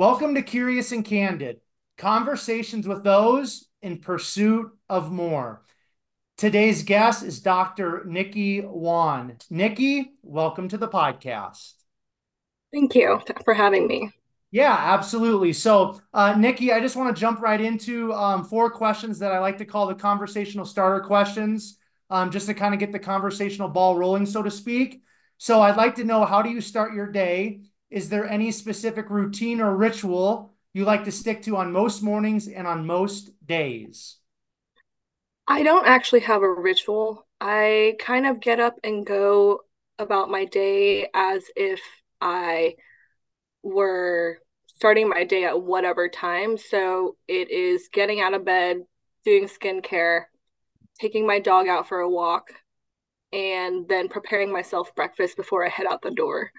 Welcome to Curious and Candid, conversations with those in pursuit of more. Today's guest is Dr. Nikki Wan. Nikki, welcome to the podcast. Thank you for having me. Yeah, absolutely. So, uh, Nikki, I just want to jump right into um, four questions that I like to call the conversational starter questions, um, just to kind of get the conversational ball rolling, so to speak. So, I'd like to know how do you start your day? Is there any specific routine or ritual you like to stick to on most mornings and on most days? I don't actually have a ritual. I kind of get up and go about my day as if I were starting my day at whatever time. So it is getting out of bed, doing skincare, taking my dog out for a walk, and then preparing myself breakfast before I head out the door.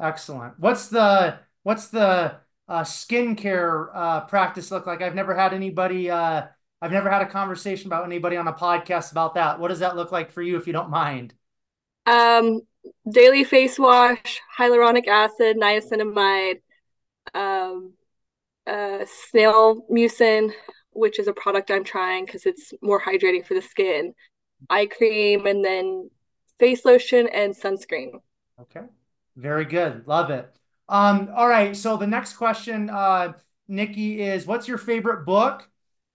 Excellent. What's the what's the uh, skincare uh, practice look like? I've never had anybody. Uh, I've never had a conversation about anybody on a podcast about that. What does that look like for you, if you don't mind? Um, daily face wash, hyaluronic acid, niacinamide, um, uh, snail mucin, which is a product I'm trying because it's more hydrating for the skin, eye cream, and then face lotion and sunscreen. Okay. Very good. Love it. Um, all right. So the next question, uh, Nikki, is what's your favorite book?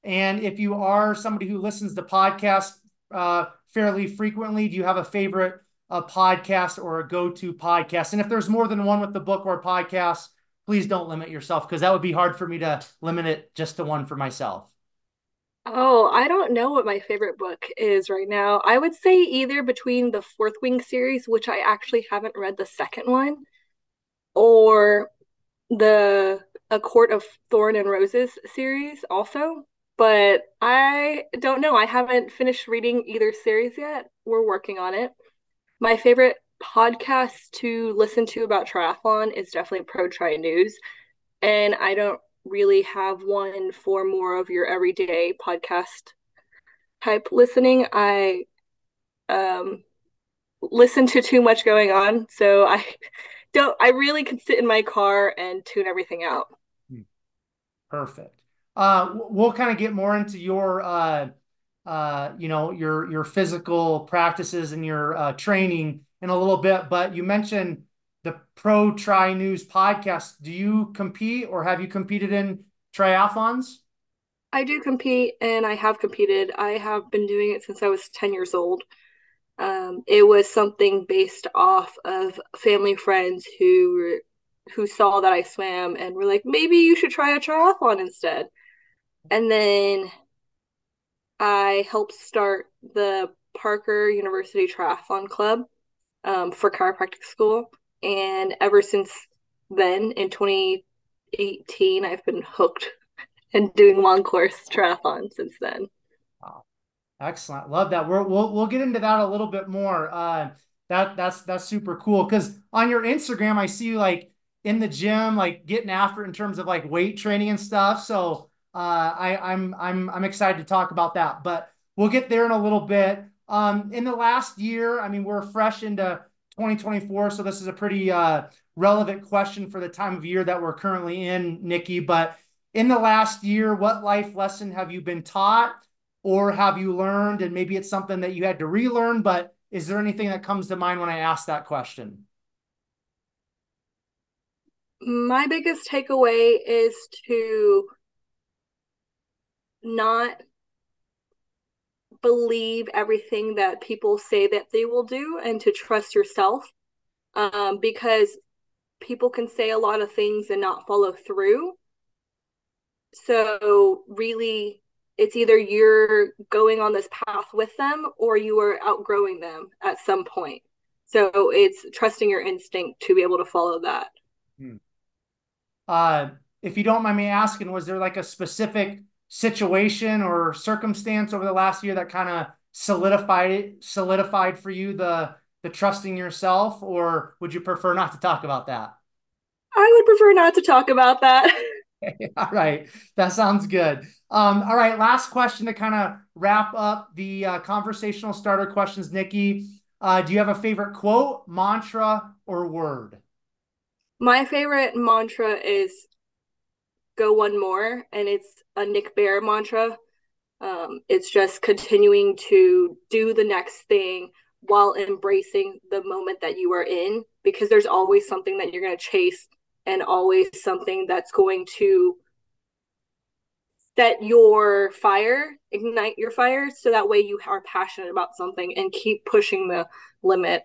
And if you are somebody who listens to podcasts uh, fairly frequently, do you have a favorite uh, podcast or a go-to podcast? And if there's more than one with the book or podcast, please don't limit yourself because that would be hard for me to limit it just to one for myself. Oh, I don't know what my favorite book is right now. I would say either between the Fourth Wing series, which I actually haven't read the second one, or the A Court of Thorn and Roses series also. But I don't know. I haven't finished reading either series yet. We're working on it. My favorite podcast to listen to about triathlon is definitely Pro Tri News. And I don't really have one for more of your everyday podcast type listening. I um listen to too much going on, so I don't I really can sit in my car and tune everything out. Hmm. Perfect. Uh we'll kind of get more into your uh uh you know your your physical practices and your uh training in a little bit, but you mentioned the Pro Tri News podcast. Do you compete or have you competed in triathlons? I do compete and I have competed. I have been doing it since I was 10 years old. Um, it was something based off of family friends who who saw that I swam and were like, maybe you should try a triathlon instead. And then I helped start the Parker University Triathlon Club um, for chiropractic school. And ever since then, in 2018, I've been hooked and doing long course triathlon since then. Wow. Excellent. Love that. We're, we'll, we'll get into that a little bit more. Uh, that that's, that's super cool. Cause on your Instagram, I see you like in the gym, like getting after in terms of like weight training and stuff. So, uh, I, I'm, I'm, I'm excited to talk about that, but we'll get there in a little bit. Um, in the last year, I mean, we're fresh into 2024. So this is a pretty uh, relevant question for the time of year that we're currently in, Nikki. But in the last year, what life lesson have you been taught or have you learned? And maybe it's something that you had to relearn, but is there anything that comes to mind when I ask that question? My biggest takeaway is to not believe everything that people say that they will do and to trust yourself um, because people can say a lot of things and not follow through. So, really, it's either you're going on this path with them or you are outgrowing them at some point. So, it's trusting your instinct to be able to follow that. Hmm. Uh, if you don't mind me asking, was there like a specific situation or circumstance over the last year that kind of solidified it solidified for you the the trusting yourself or would you prefer not to talk about that? I would prefer not to talk about that. All right that sounds good. Um, all right last question to kind of wrap up the uh, conversational starter questions nikki. Uh, do you have a favorite quote mantra or word? My favorite mantra is go one more, and it's a Nick Bare mantra. Um, it's just continuing to do the next thing while embracing the moment that you are in, because there's always something that you're going to chase and always something that's going to set your fire, ignite your fire, so that way you are passionate about something and keep pushing the limit.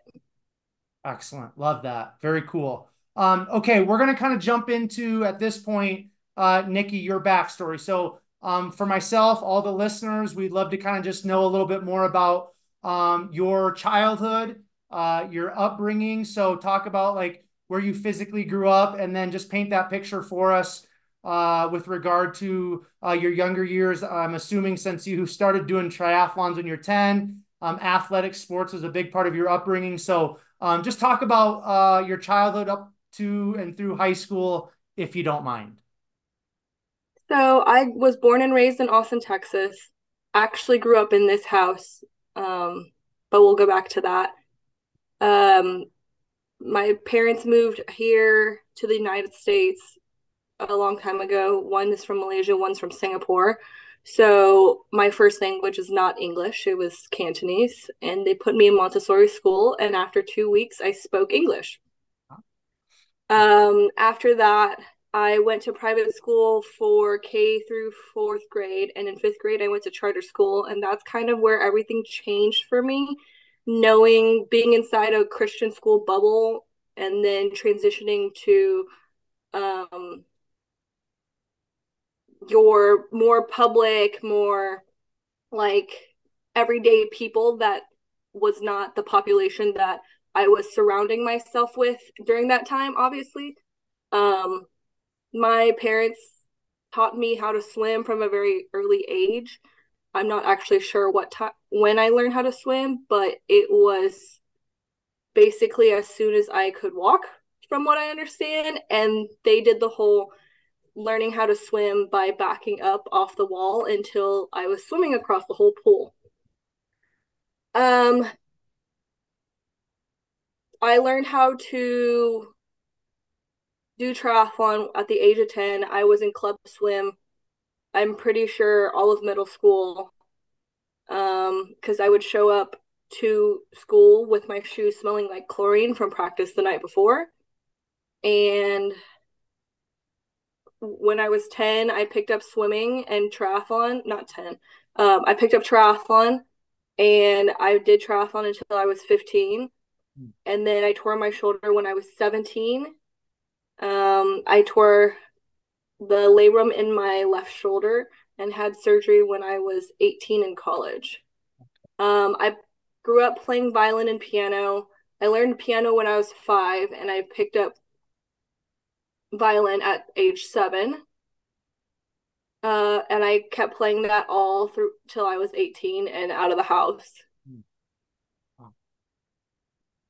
Excellent. Love that. Very cool. Um, okay, we're going to kind of jump into at this point, uh, Nikki, your backstory. So, um, for myself, all the listeners, we'd love to kind of just know a little bit more about um, your childhood, uh, your upbringing. So, talk about like where you physically grew up, and then just paint that picture for us uh, with regard to uh, your younger years. I'm assuming since you started doing triathlons when you're 10, um, athletic sports was a big part of your upbringing. So, um, just talk about uh, your childhood up to and through high school, if you don't mind. So I was born and raised in Austin, Texas. Actually grew up in this house, um, but we'll go back to that. Um, my parents moved here to the United States a long time ago. One is from Malaysia, one's from Singapore. So my first language is not English, it was Cantonese. And they put me in Montessori school. And after two weeks, I spoke English. Um, after that, I went to private school for K through fourth grade. And in fifth grade, I went to charter school. And that's kind of where everything changed for me. Knowing being inside a Christian school bubble and then transitioning to um, your more public, more like everyday people that was not the population that I was surrounding myself with during that time, obviously. Um, my parents taught me how to swim from a very early age. I'm not actually sure what time when I learned how to swim, but it was basically as soon as I could walk, from what I understand. And they did the whole learning how to swim by backing up off the wall until I was swimming across the whole pool. Um, I learned how to do triathlon at the age of 10. I was in club swim. I'm pretty sure all of middle school. Um, because I would show up to school with my shoes smelling like chlorine from practice the night before. And when I was 10, I picked up swimming and triathlon, not 10. Um, I picked up triathlon and I did triathlon until I was 15 and then I tore my shoulder when I was 17. Um, I tore the labrum in my left shoulder and had surgery when I was 18 in college. Um, I grew up playing violin and piano. I learned piano when I was five, and I picked up violin at age seven. Uh, and I kept playing that all through till I was 18 and out of the house.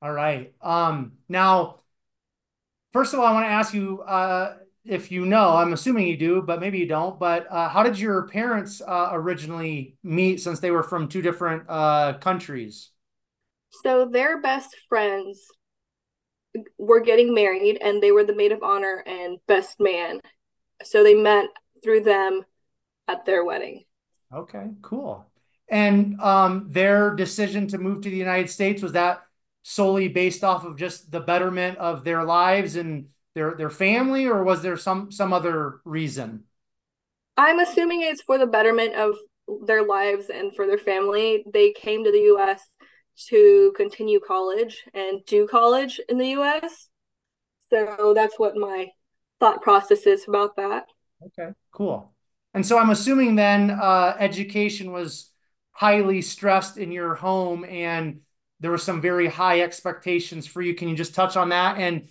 All right. Um, now, first of all, I want to ask you uh, if you know, I'm assuming you do, but maybe you don't. But uh, how did your parents uh, originally meet since they were from two different uh, countries? So their best friends were getting married and they were the maid of honor and best man. So they met through them at their wedding. Okay, cool. And um, their decision to move to the United States was that solely based off of just the betterment of their lives and their their family, or was there some some other reason? I'm assuming it's for the betterment of their lives and for their family. They came to the U.S. to continue college and do college in the U.S. So that's what my thought process is about that. Okay, cool. And so I'm assuming then uh, education was highly stressed in your home and there were some very high expectations for you. Can you just touch on that? And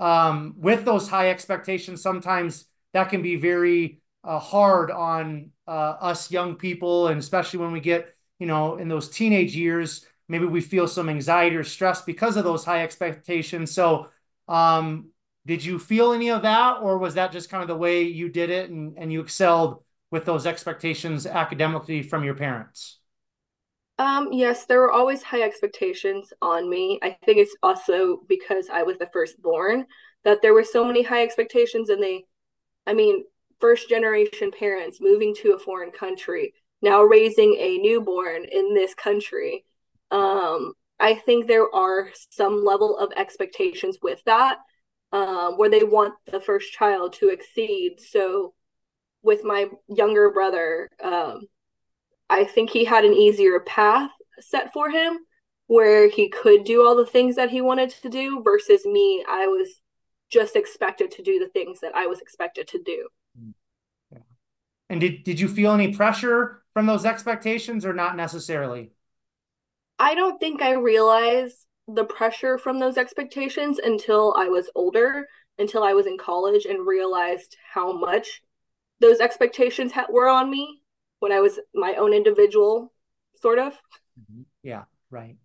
um, with those high expectations, sometimes that can be very uh, hard on uh, us young people, and especially when we get, you know, in those teenage years, maybe we feel some anxiety or stress because of those high expectations. So, um, did you feel any of that, or was that just kind of the way you did it, and and you excelled with those expectations academically from your parents? Um, yes, there were always high expectations on me. I think it's also because I was the firstborn that there were so many high expectations, and they, I mean, first generation parents moving to a foreign country, now raising a newborn in this country. Um, I think there are some level of expectations with that, um, where they want the first child to exceed. So, with my younger brother, um, I think he had an easier path set for him where he could do all the things that he wanted to do versus me. I was just expected to do the things that I was expected to do. Yeah. And did, did you feel any pressure from those expectations or not necessarily? I don't think I realized the pressure from those expectations until I was older, until I was in college and realized how much those expectations ha- were on me when I was my own individual, sort of. Mm-hmm. Yeah, right.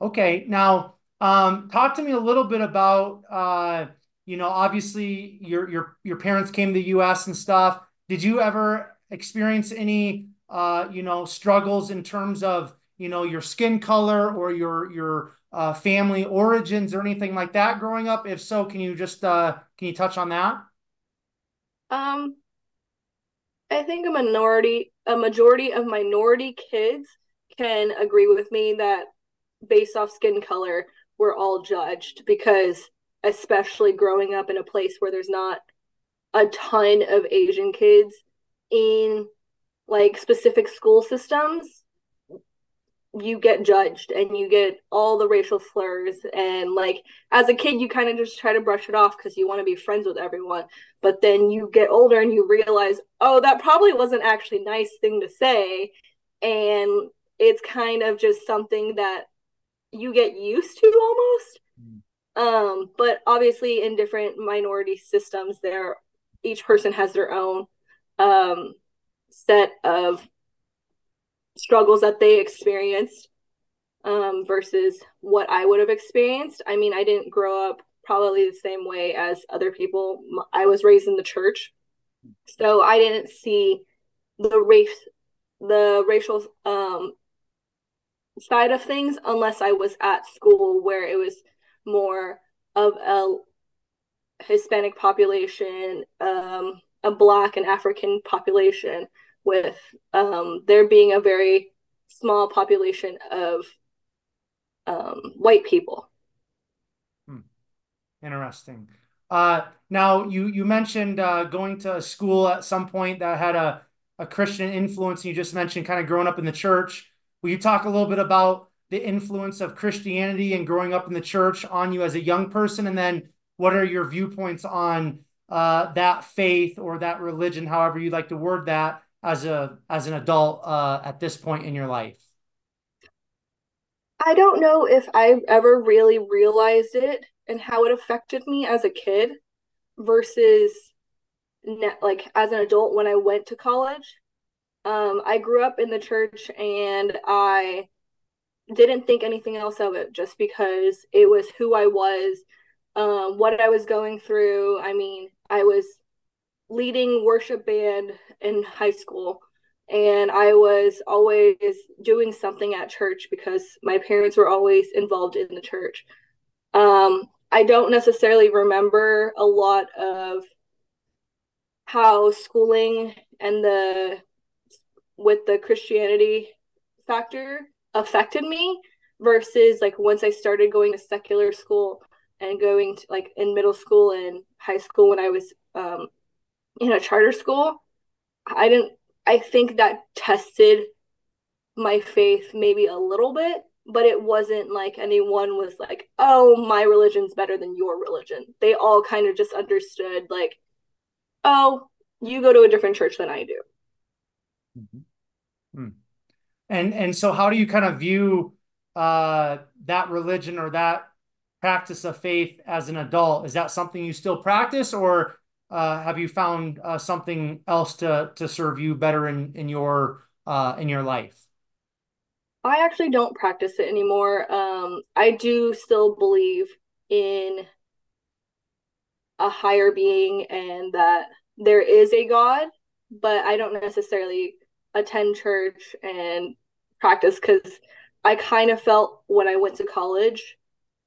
Okay, now um, talk to me a little bit about uh, you know, obviously your your your parents came to the U.S. and stuff. Did you ever experience any uh, you know, struggles in terms of you know your skin color or your your uh, family origins or anything like that growing up? If so, can you just uh, can you touch on that? Um, I think a minority, a majority of minority kids can agree with me that based off skin color, we're all judged because, especially growing up in a place where there's not a ton of Asian kids in like specific school systems, you get judged and you get all the racial slurs. And like as a kid you kind of just try to brush it off because you want to be friends with everyone. But then you get older and you realize oh that probably wasn't actually nice thing to say. And it's kind of just something that you get used to almost. Mm. um but obviously in different minority systems there each person has their own um set of struggles that they experienced um, versus what I would have experienced. I mean, I didn't grow up probably the same way as other people. I was raised in the church, so I didn't see the race, the racial um, side of things unless I was at school where it was more of a Hispanic population, um, a Black and African population with um, there being a very small population of um, white people. Hmm. Interesting. Uh, now you you mentioned uh, going to a school at some point that had a a Christian influence. And you just mentioned kind of growing up in the church. Will you talk a little bit about the influence of Christianity and growing up in the church on you as a young person, and then what are your viewpoints on uh, that faith or that religion, however you'd like to word that, as a as an adult uh, at this point in your life? I don't know if I ever really realized it and how it affected me as a kid versus like as an adult when I went to college. Um, I grew up in the church and I didn't think anything else of it just because it was who I was, um, what I was going through. I mean, I was leading worship band in high school and I was always doing something at church because my parents were always involved in the church. Um, I don't necessarily remember a lot of how schooling and the with the Christianity factor affected me versus like once I started going to secular school and going to like in middle school and high school when I was um, in a charter school, I didn't I think that tested my faith maybe a little bit, but it wasn't like anyone was like, "Oh, my religion's better than your religion." They all kind of just understood like, "Oh, you go to a different church than I do." Mm-hmm. Hmm. And and so how do you kind of view uh that religion or that practice of faith as an adult? Is that something you still practice or have you found uh, something else to to serve you better in in your uh, in your life? I actually don't practice it anymore. Um, I do still believe in a higher being and that there is a God, but I don't necessarily attend church and practice because I kind of felt when I went to college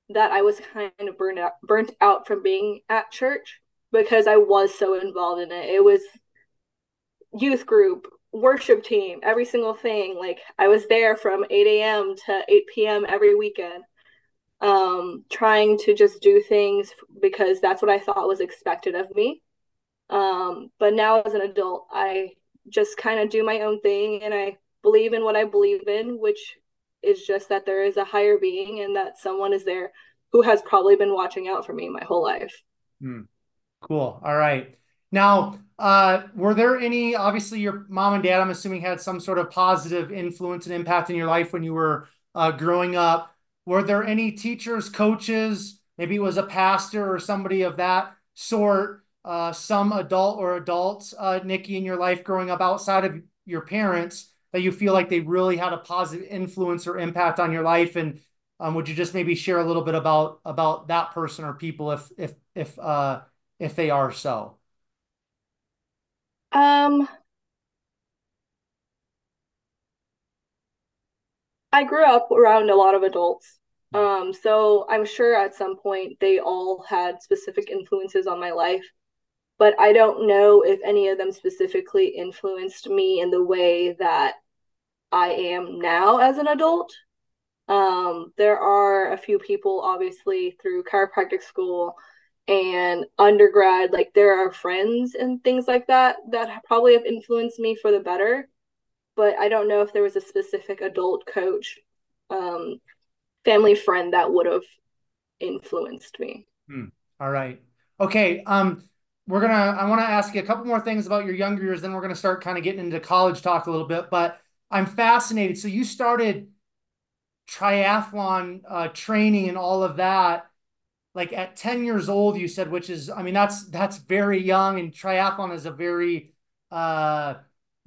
that I was kind of burnt out burnt out from being at church because I was so involved in it. It was youth group, worship team, every single thing. Like I was there from 8 a.m. to 8 p.m. every weekend, um, trying to just do things because that's what I thought was expected of me. Um, but now as an adult, I just kind of do my own thing and I believe in what I believe in, which is just that there is a higher being and that someone is there who has probably been watching out for me my whole life. Hmm. Cool. All right. Now, uh, were there any, obviously, your mom and dad, I'm assuming, had some sort of positive influence and impact in your life when you were uh, growing up. Were there any teachers, coaches, maybe it was a pastor or somebody of that sort, uh, some adult or adults, uh, Nikki, in your life growing up outside of your parents that you feel like they really had a positive influence or impact on your life? And um, would you just maybe share a little bit about about that person or people if if if uh, if they are so? Um, I grew up around a lot of adults. Um, so I'm sure at some point they all had specific influences on my life, but I don't know if any of them specifically influenced me in the way that I am now as an adult. Um, there are a few people, obviously, through chiropractic school and undergrad, like there are friends and things like that that probably have influenced me for the better. But I don't know if there was a specific adult coach, um, family friend that would have influenced me. Hmm. All right. Okay. Um, we're gonna. I want to ask you a couple more things about your younger years. Then we're gonna start kind of getting into college talk a little bit. But I'm fascinated. So you started triathlon uh, training and all of that like at 10 years old you said which is i mean that's that's very young and triathlon is a very uh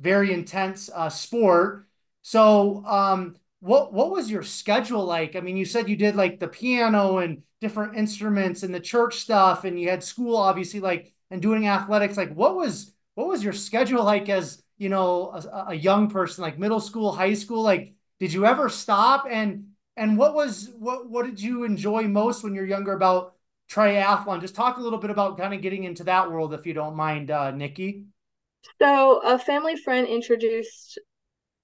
very intense uh sport. So um what what was your schedule like? I mean you said you did like the piano and different instruments and the church stuff and you had school obviously like and doing athletics. Like what was what was your schedule like as you know a, a young person like middle school high school? Like did you ever stop and and what was what what did you enjoy most when you're younger about triathlon? Just talk a little bit about kind of getting into that world, if you don't mind, uh, Nikki. So a family friend introduced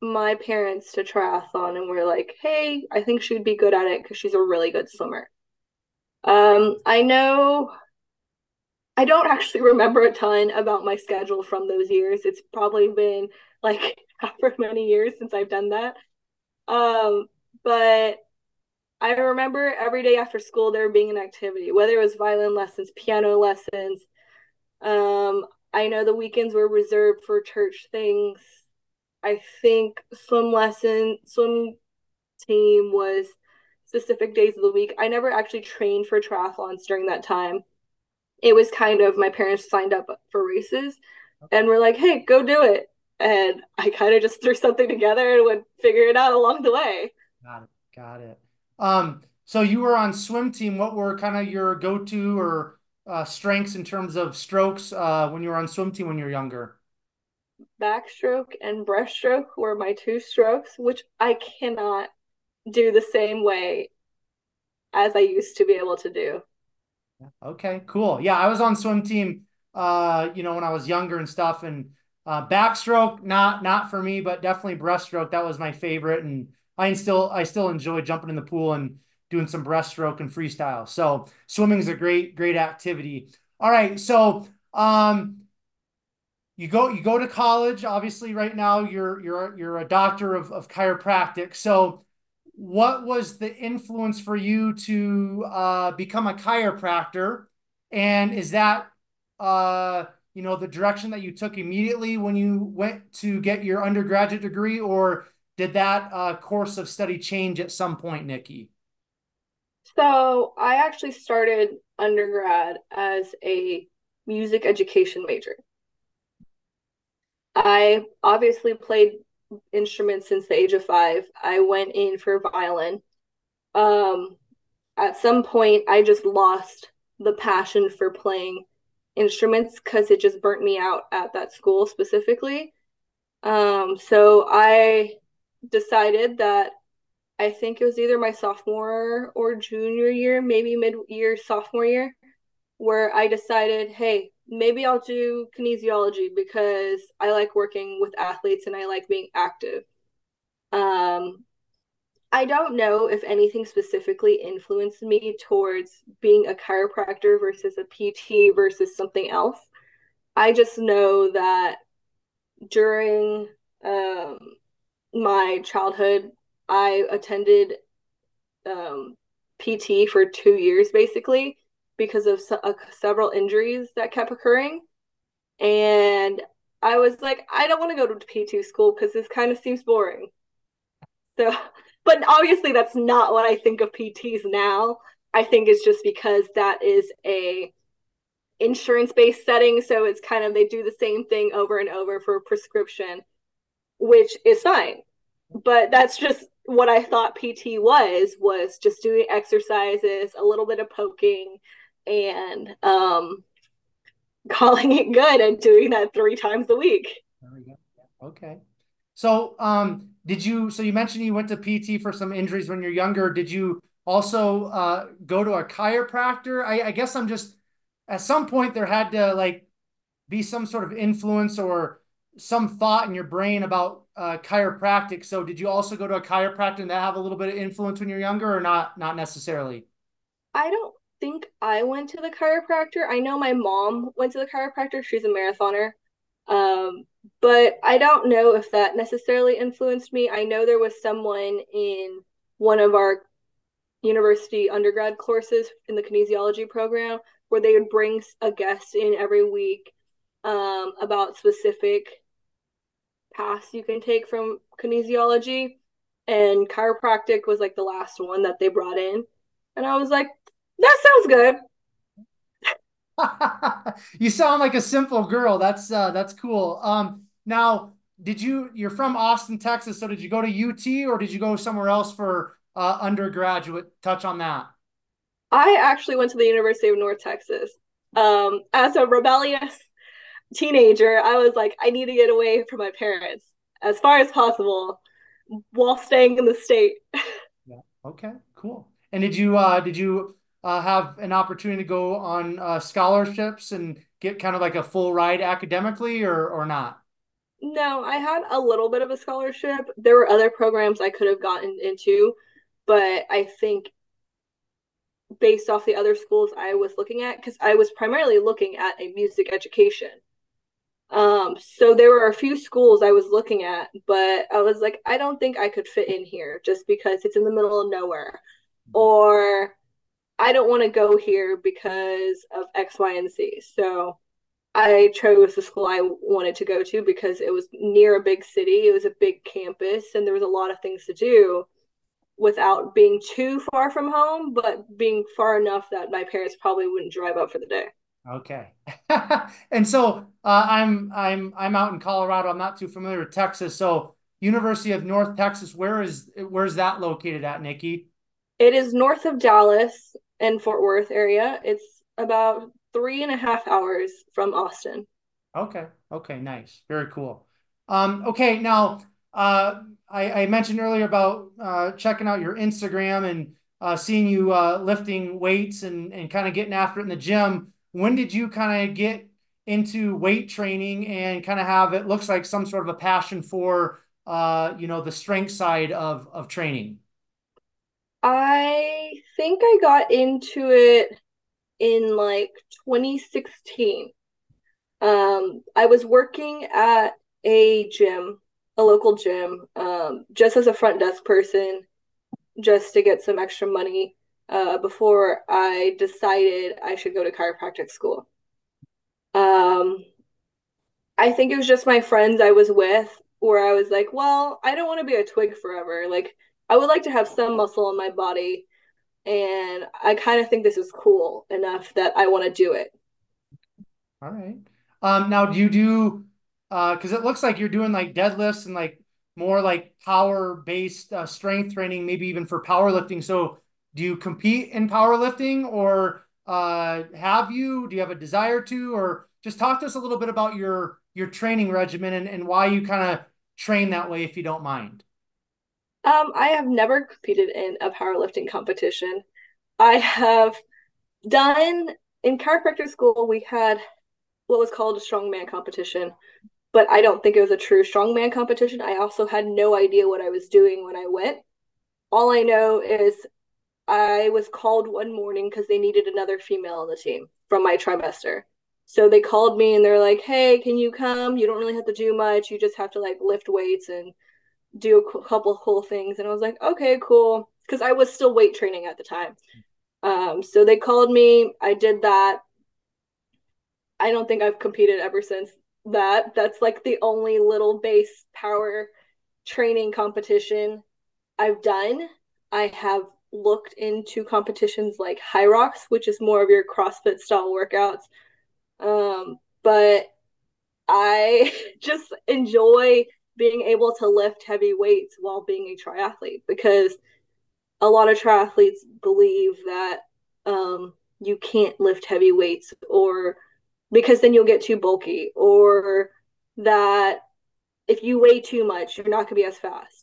my parents to triathlon, and we're like, "Hey, I think she'd be good at it because she's a really good swimmer." Um, I know. I don't actually remember a ton about my schedule from those years. It's probably been like however many years since I've done that. Um, but I remember every day after school there being an activity, whether it was violin lessons, piano lessons. Um, I know the weekends were reserved for church things. I think swim lesson, swim team was specific days of the week. I never actually trained for triathlons during that time. It was kind of my parents signed up for races and were like, hey, go do it. And I kind of just threw something together and would figure it out along the way. Got it. Got it. Um, so you were on swim team. What were kind of your go-to or uh, strengths in terms of strokes uh, when you were on swim team when you were younger? Backstroke and breaststroke were my two strokes, which I cannot do the same way as I used to be able to do. Okay, cool. Yeah, I was on swim team uh, you know, when I was younger and stuff and uh, backstroke not not for me, but definitely breaststroke that was my favorite and I still I still enjoy jumping in the pool and doing some breaststroke and freestyle. So swimming is a great great activity. All right, so um, you go you go to college. Obviously, right now you're you're you're a doctor of of chiropractic. So what was the influence for you to uh, become a chiropractor? And is that uh, you know the direction that you took immediately when you went to get your undergraduate degree, or did that uh, course of study change at some point, Nikki? So I actually started undergrad as a music education major. I obviously played instruments since the age of five. I went in for violin. Um, at some point, I just lost the passion for playing instruments because it just burnt me out at that school specifically. Um, so I decided that I think it was either my sophomore or junior year, maybe mid year sophomore year, where I decided, hey, maybe I'll do kinesiology because I like working with athletes and I like being active. Um, I don't know if anything specifically influenced me towards being a chiropractor versus a PT versus something else. I just know that during um, my childhood, I attended um, PT for two years basically because of se- uh, several injuries that kept occurring. And I was like, I don't want to go to PT school because this kind of seems boring. So, but obviously, that's not what I think of PTs now. I think it's just because that is a insurance based setting. So it's kind of they do the same thing over and over for prescription, which is fine. But that's just what I thought PT was was just doing exercises, a little bit of poking, and um, calling it good and doing that three times a week. There we go. Okay. So, um, did you? So you mentioned you went to PT for some injuries when you're younger. Did you also uh, go to a chiropractor? I, I guess I'm just at some point there had to like be some sort of influence or some thought in your brain about uh, chiropractic. So did you also go to a chiropractor and that have a little bit of influence when you're younger or not? Not necessarily. I don't think I went to the chiropractor. I know my mom went to the chiropractor. She's a marathoner. Um, but I don't know if that necessarily influenced me. I know there was someone in one of our university undergrad courses in the kinesiology program where they would bring a guest in every week um, about specific paths you can take from kinesiology. And chiropractic was like the last one that they brought in. And I was like, that sounds good. you sound like a simple girl. That's uh, that's cool. Um, now, did you? You're from Austin, Texas. So did you go to UT or did you go somewhere else for uh, undergraduate? Touch on that. I actually went to the University of North Texas. Um, as a rebellious teenager, I was like, I need to get away from my parents as far as possible while staying in the state. yeah. Okay. Cool. And did you uh, did you uh, have an opportunity to go on uh, scholarships and get kind of like a full ride academically, or or not? No, I had a little bit of a scholarship. There were other programs I could have gotten into, but I think based off the other schools I was looking at, because I was primarily looking at a music education. Um, so there were a few schools I was looking at, but I was like, I don't think I could fit in here just because it's in the middle of nowhere. Or I don't want to go here because of X, Y, and Z. So I chose the school I wanted to go to because it was near a big city, it was a big campus, and there was a lot of things to do without being too far from home, but being far enough that my parents probably wouldn't drive up for the day. Okay. and so uh, I'm I'm I'm out in Colorado. I'm not too familiar with Texas. So University of North Texas, where is where's that located at, Nikki? It is north of Dallas and Fort Worth area. It's about three and a half hours from Austin. Okay. Okay. Nice. Very cool. Um, okay. Now, uh, I, I mentioned earlier about uh, checking out your Instagram and uh, seeing you uh, lifting weights and, and kind of getting after it in the gym. When did you kind of get into weight training and kind of have it looks like some sort of a passion for uh, you know the strength side of of training? I think I got into it in like 2016. Um, I was working at a gym a local gym um, just as a front desk person, just to get some extra money uh, before I decided I should go to chiropractic school. Um, I think it was just my friends I was with where I was like, well, I don't want to be a twig forever. Like, I would like to have some muscle in my body. And I kind of think this is cool enough that I want to do it. All right. Um, now, do you do because uh, it looks like you're doing like deadlifts and like more like power based uh, strength training, maybe even for powerlifting. So, do you compete in powerlifting or uh, have you? Do you have a desire to? Or just talk to us a little bit about your your training regimen and, and why you kind of train that way, if you don't mind. Um, I have never competed in a powerlifting competition. I have done in chiropractor school, we had what was called a strongman competition, but I don't think it was a true strongman competition. I also had no idea what I was doing when I went. All I know is I was called one morning because they needed another female on the team from my trimester. So they called me and they're like, "Hey, can you come? You don't really have to do much. You just have to like lift weights and do a couple cool things." And I was like, "Okay, cool," because I was still weight training at the time. Um, so they called me. I did that. I don't think I've competed ever since that. That's like the only little base power training competition I've done. I have looked into competitions like Hyrox, which is more of your CrossFit style workouts. Um, but I just enjoy being able to lift heavy weights while being a triathlete because a lot of triathletes believe that um, you can't lift heavy weights or because then you'll get too bulky or that if you weigh too much, you're not going to be as fast.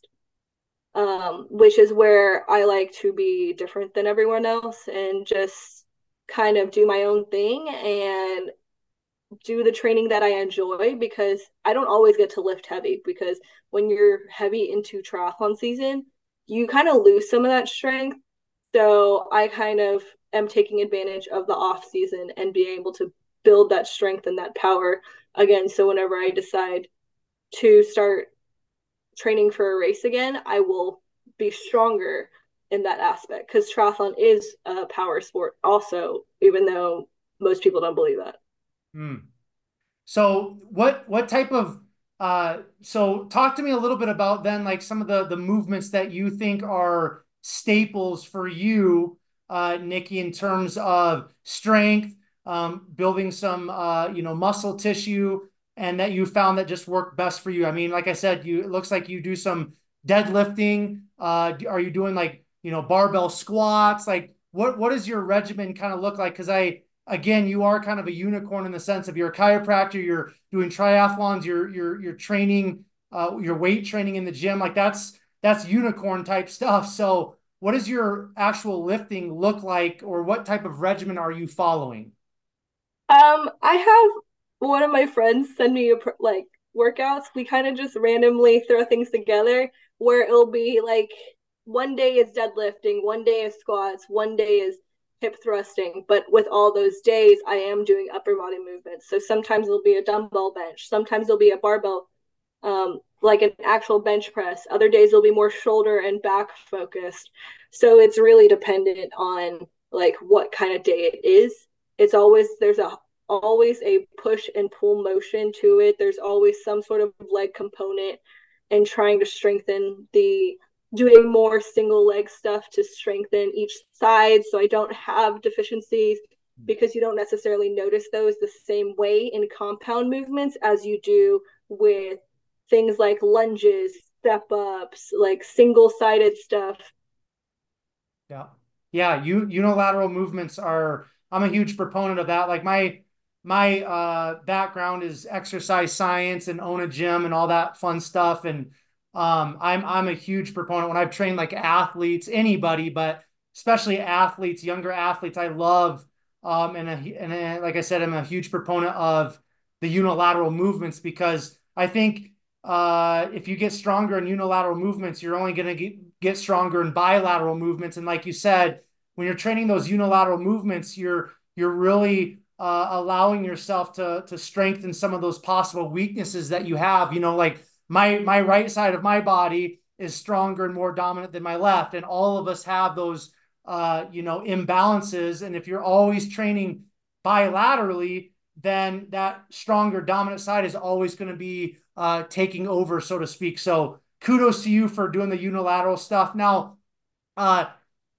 Um, which is where I like to be different than everyone else and just kind of do my own thing and do the training that I enjoy because I don't always get to lift heavy because when you're heavy into triathlon season, you kind of lose some of that strength. So I kind of am taking advantage of the off season and being able to build that strength and that power again. So whenever I decide to start training for a race again, I will be stronger in that aspect because triathlon is a power sport also, even though most people don't believe that. Hmm. So what what type of uh so talk to me a little bit about then like some of the the movements that you think are staples for you, uh, Nikki, in terms of strength, um, building some uh, you know, muscle tissue, and that you found that just worked best for you. I mean, like I said, you it looks like you do some deadlifting. Uh, are you doing like you know barbell squats? Like what what does your regimen kind of look like? Because I again, you are kind of a unicorn in the sense of you're a chiropractor, you're doing triathlons, you're you're you're training, uh, your weight training in the gym. Like that's that's unicorn type stuff. So, what does your actual lifting look like, or what type of regimen are you following? Um, I have one of my friends send me a like workouts. We kind of just randomly throw things together where it'll be like one day is deadlifting, one day is squats, one day is hip thrusting. But with all those days, I am doing upper body movements. So sometimes it'll be a dumbbell bench, sometimes it'll be a barbell, um, like an actual bench press. Other days it'll be more shoulder and back focused. So it's really dependent on like what kind of day it is. It's always there's a always a push and pull motion to it. There's always some sort of leg component and trying to strengthen the doing more single leg stuff to strengthen each side so I don't have deficiencies because you don't necessarily notice those the same way in compound movements as you do with things like lunges, step ups, like single sided stuff. Yeah. Yeah, you unilateral movements are I'm a huge proponent of that. Like my my uh background is exercise science and own a gym and all that fun stuff and um, I'm I'm a huge proponent when I've trained like athletes, anybody, but especially athletes, younger athletes. I love um, and a, and a, like I said, I'm a huge proponent of the unilateral movements because I think uh, if you get stronger in unilateral movements, you're only going to get, stronger in bilateral movements. And like you said, when you're training those unilateral movements, you're you're really uh, allowing yourself to to strengthen some of those possible weaknesses that you have. You know, like my my right side of my body is stronger and more dominant than my left and all of us have those uh, you know imbalances and if you're always training bilaterally then that stronger dominant side is always going to be uh, taking over so to speak so kudos to you for doing the unilateral stuff now uh,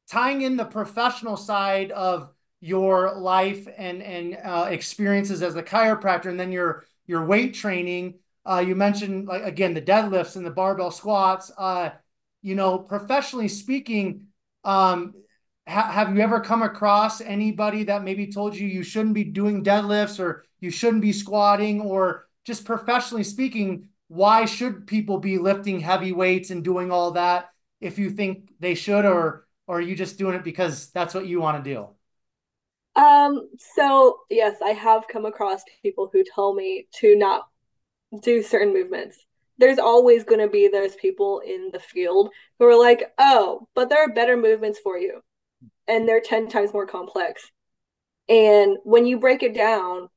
tying in the professional side of your life and and uh, experiences as a chiropractor and then your your weight training uh, you mentioned like again the deadlifts and the barbell squats. Uh, you know, professionally speaking, um, ha- have you ever come across anybody that maybe told you you shouldn't be doing deadlifts or you shouldn't be squatting or just professionally speaking, why should people be lifting heavy weights and doing all that? if you think they should, or or are you just doing it because that's what you want to do? Um, so yes, I have come across people who tell me to not do certain movements. There's always going to be those people in the field who are like, "Oh, but there are better movements for you." And they're 10 times more complex. And when you break it down,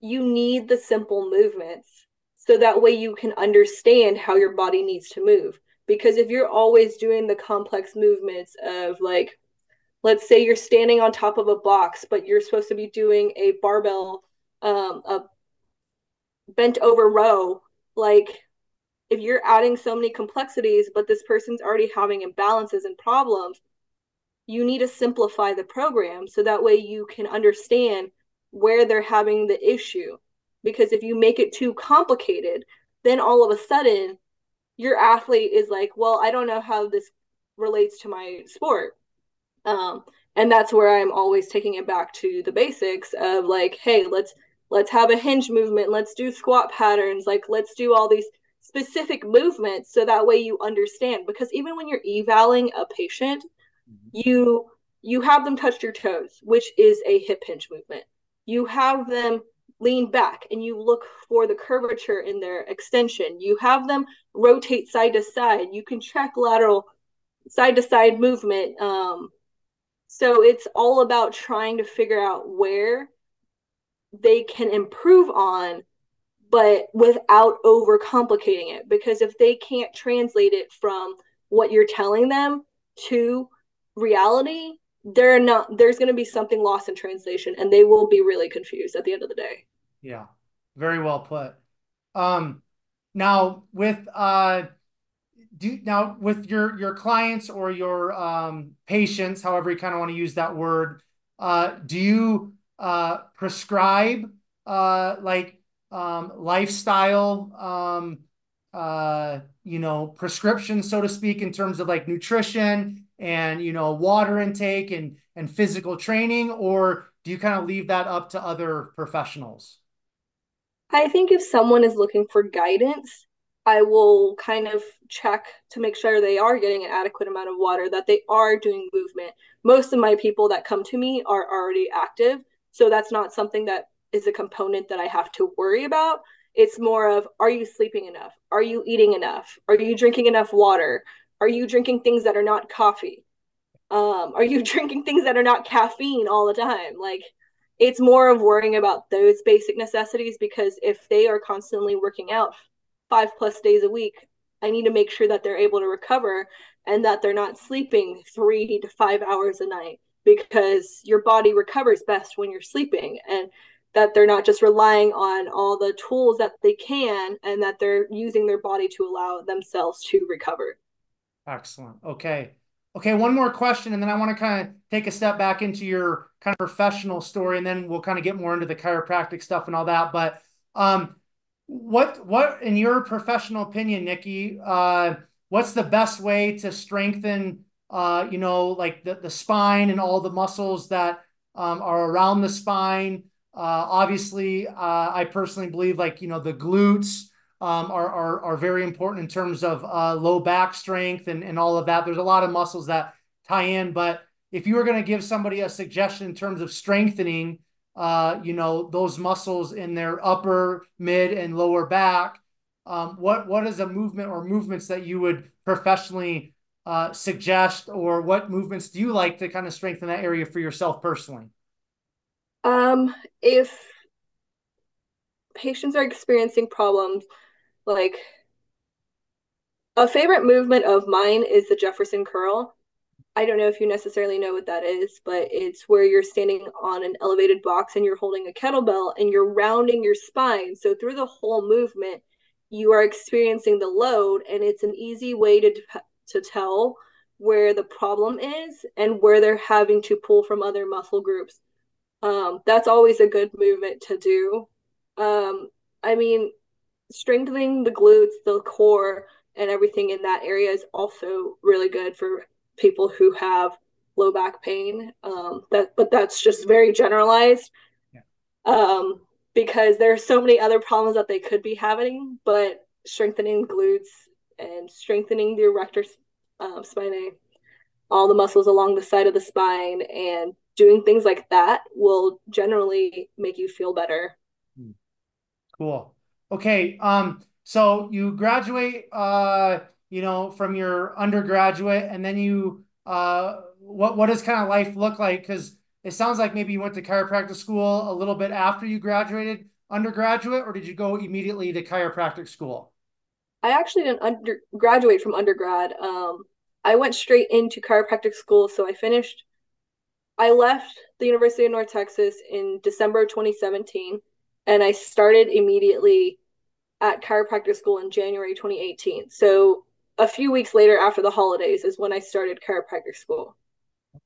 you need the simple movements so that way you can understand how your body needs to move. Because if you're always doing the complex movements of like let's say you're standing on top of a box, but you're supposed to be doing a barbell, um, a bent over row. Like, if you're adding so many complexities, but this person's already having imbalances and problems, you need to simplify the program so that way you can understand where they're having the issue. Because if you make it too complicated, then all of a sudden your athlete is like, well, I don't know how this relates to my sport um, and that's where I'm always taking it back to the basics of like, hey, let's let's have a hinge movement, let's do squat patterns, like let's do all these specific movements so that way you understand. Because even when you're evaling a patient, mm-hmm. you you have them touch your toes, which is a hip hinge movement. You have them lean back and you look for the curvature in their extension. You have them rotate side to side. You can check lateral side to side movement. Um, so it's all about trying to figure out where they can improve on, but without overcomplicating it. Because if they can't translate it from what you're telling them to reality, they're not there's going to be something lost in translation and they will be really confused at the end of the day. Yeah. Very well put. Um now with uh do now with your your clients or your um, patients, however you kind of want to use that word, uh, do you uh, prescribe uh, like um, lifestyle, um, uh, you know, prescriptions, so to speak, in terms of like nutrition and you know water intake and and physical training, or do you kind of leave that up to other professionals? I think if someone is looking for guidance, I will kind of check to make sure they are getting an adequate amount of water, that they are doing movement. Most of my people that come to me are already active. So that's not something that is a component that I have to worry about. It's more of are you sleeping enough? Are you eating enough? Are you drinking enough water? Are you drinking things that are not coffee? Um, are you drinking things that are not caffeine all the time? Like, it's more of worrying about those basic necessities because if they are constantly working out five plus days a week, I need to make sure that they're able to recover and that they're not sleeping three to five hours a night because your body recovers best when you're sleeping and that they're not just relying on all the tools that they can and that they're using their body to allow themselves to recover. Excellent. Okay. Okay, one more question, and then I want to kind of take a step back into your kind of professional story, and then we'll kind of get more into the chiropractic stuff and all that. But um, what what in your professional opinion, Nikki, uh, what's the best way to strengthen uh, you know, like the, the spine and all the muscles that um, are around the spine. Uh, obviously, uh, I personally believe like, you know, the glutes um, are, are, are very important in terms of uh, low back strength and, and all of that. There's a lot of muscles that tie in, but if you were going to give somebody a suggestion in terms of strengthening uh, you know, those muscles in their upper, mid, and lower back. Um, what what is a movement or movements that you would professionally uh, suggest, or what movements do you like to kind of strengthen that area for yourself personally? Um, if patients are experiencing problems like a favorite movement of mine is the Jefferson curl. I don't know if you necessarily know what that is, but it's where you're standing on an elevated box and you're holding a kettlebell and you're rounding your spine. So through the whole movement, you are experiencing the load, and it's an easy way to to tell where the problem is and where they're having to pull from other muscle groups. Um, that's always a good movement to do. Um, I mean, strengthening the glutes, the core, and everything in that area is also really good for people who have low back pain. Um, that, but that's just very generalized. Yeah. Um, because there are so many other problems that they could be having, but strengthening glutes and strengthening the erector um, spinae, all the muscles along the side of the spine, and doing things like that will generally make you feel better. Hmm. Cool. Okay. Um, so you graduate, uh, you know, from your undergraduate, and then you, uh, what what does kind of life look like? Because it sounds like maybe you went to chiropractic school a little bit after you graduated undergraduate, or did you go immediately to chiropractic school? I actually didn't under, graduate from undergrad. Um, I went straight into chiropractic school. So I finished, I left the University of North Texas in December 2017, and I started immediately at chiropractic school in January 2018. So a few weeks later after the holidays is when I started chiropractic school.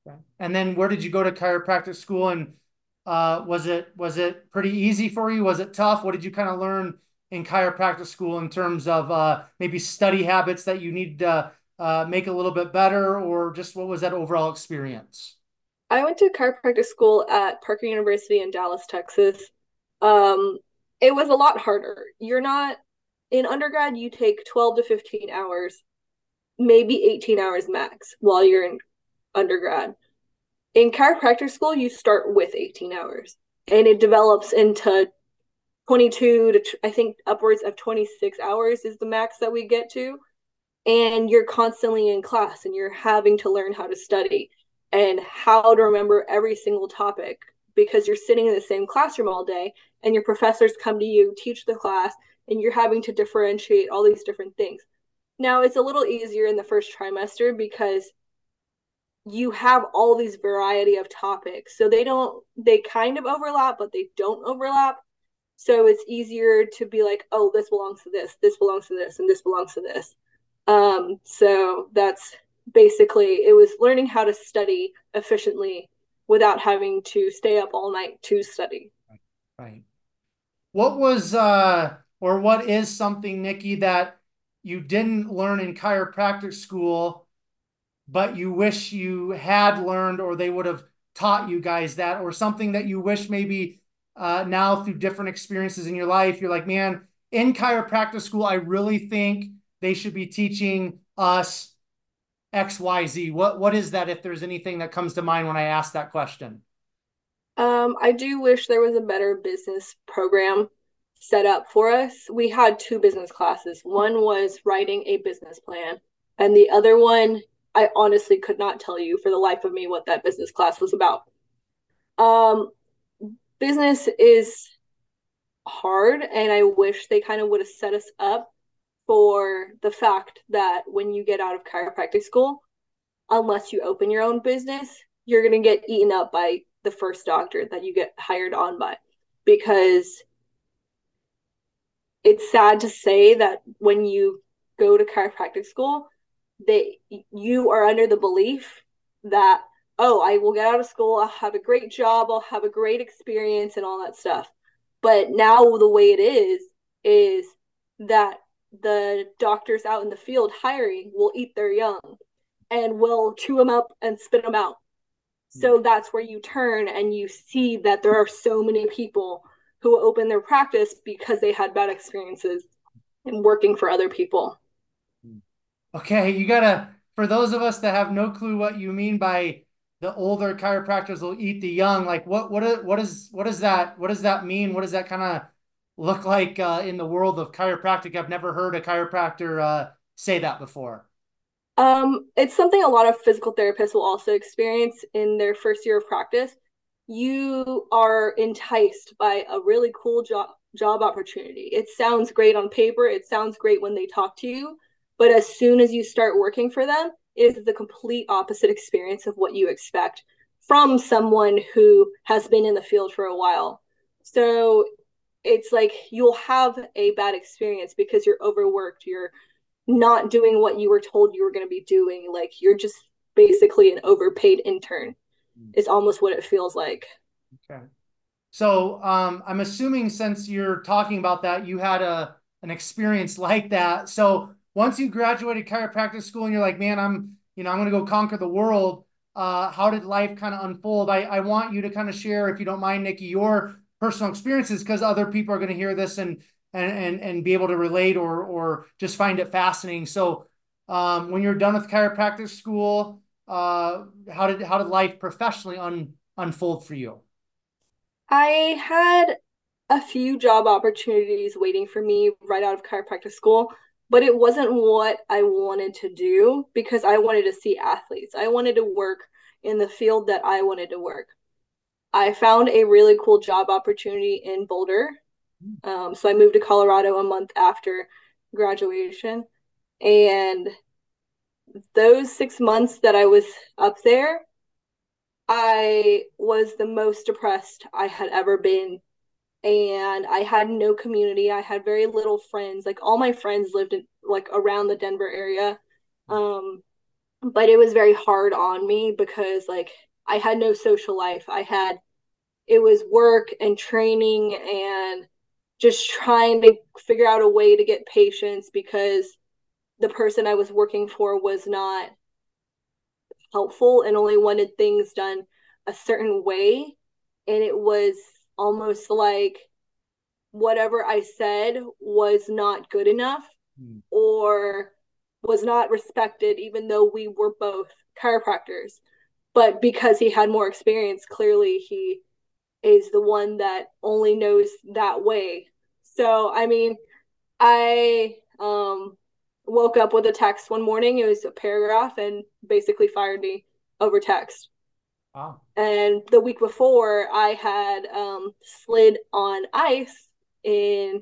Okay. And then where did you go to chiropractic school and uh, was it was it pretty easy for you? Was it tough? What did you kind of learn in chiropractic school in terms of uh, maybe study habits that you need to uh, make a little bit better, or just what was that overall experience? I went to chiropractic school at Parker University in Dallas, Texas. Um, it was a lot harder. You're not in undergrad. You take twelve to fifteen hours, maybe eighteen hours max, while you're in undergrad in chiropractic school, you start with 18 hours and it develops into 22 to I think upwards of 26 hours is the max that we get to. And you're constantly in class and you're having to learn how to study and how to remember every single topic because you're sitting in the same classroom all day and your professors come to you, teach the class, and you're having to differentiate all these different things. Now, it's a little easier in the first trimester because you have all these variety of topics. So they don't they kind of overlap, but they don't overlap. So it's easier to be like, oh, this belongs to this, this belongs to this, and this belongs to this. Um, so that's basically it was learning how to study efficiently without having to stay up all night to study. Right. What was uh or what is something, Nikki, that you didn't learn in chiropractic school but you wish you had learned or they would have taught you guys that? Or something that you wish maybe uh, now through different experiences in your life you're like man in chiropractic school i really think they should be teaching us xyz what what is that if there's anything that comes to mind when i ask that question? Um, i do wish there was a better business program set up for us we had two business classes one was writing a business plan and the other one I honestly could not tell you for the life of me what that business class was about. Um, business is hard, and I wish they kind of would have set us up for the fact that when you get out of chiropractic school, unless you open your own business, you're going to get eaten up by the first doctor that you get hired on by because it's sad to say that when you go to chiropractic school, that you are under the belief that oh i will get out of school i'll have a great job i'll have a great experience and all that stuff. But now the way it is is that the doctors out in the field hiring will eat their young and will chew them up and spit them out. So that's where you turn and you see that there are so many people who open their practice because they had bad experiences in working for other people Okay, you gotta. For those of us that have no clue what you mean by the older chiropractors will eat the young, like what what what is what does that what does that mean? What does that kind of look like uh, in the world of chiropractic? I've never heard a chiropractor uh, say that before. Um, it's something a lot of physical therapists will also experience in their first year of practice. You are enticed by a really cool job job opportunity. It sounds great on paper. It sounds great when they talk to you, but as soon as you start working for them, it is the complete opposite experience of what you expect from someone who has been in the field for a while. So it's like you'll have a bad experience because you're overworked, you're not doing what you were told you were going to be doing. Like you're just basically an overpaid intern. Is almost what it feels like. Okay. So um, I'm assuming since you're talking about that, you had a an experience like that. So once you graduated chiropractic school and you're like, man, I'm, you know, I'm to go conquer the world. Uh, how did life kind of unfold? I, I want you to kind of share, if you don't mind, Nikki, your personal experiences because other people are going to hear this and and and and be able to relate or or just find it fascinating. So, um, when you're done with chiropractic school, uh, how did how did life professionally un, unfold for you? I had a few job opportunities waiting for me right out of chiropractic school, but it wasn't what I wanted to do because I wanted to see athletes. I wanted to work in the field that I wanted to work. I found a really cool job opportunity in Boulder. Um, so I moved to Colorado a month after graduation. And those six months that I was up there, I was the most depressed I had ever been. And I had no community. I had very little friends. Like all my friends lived in like around the Denver area. Um, but it was very hard on me because like I had no social life. I had it was work and training and just trying to figure out a way to get patients because the person I was working for was not helpful and only wanted things done a certain way. And it was almost like whatever I said was not good enough mm. or was not respected, even though we were both chiropractors. But because he had more experience, clearly he is the one that only knows that way. So, I mean, I um, woke up with a text one morning. It was a paragraph and basically fired me over text. Wow. And the week before, I had um, slid on ice in,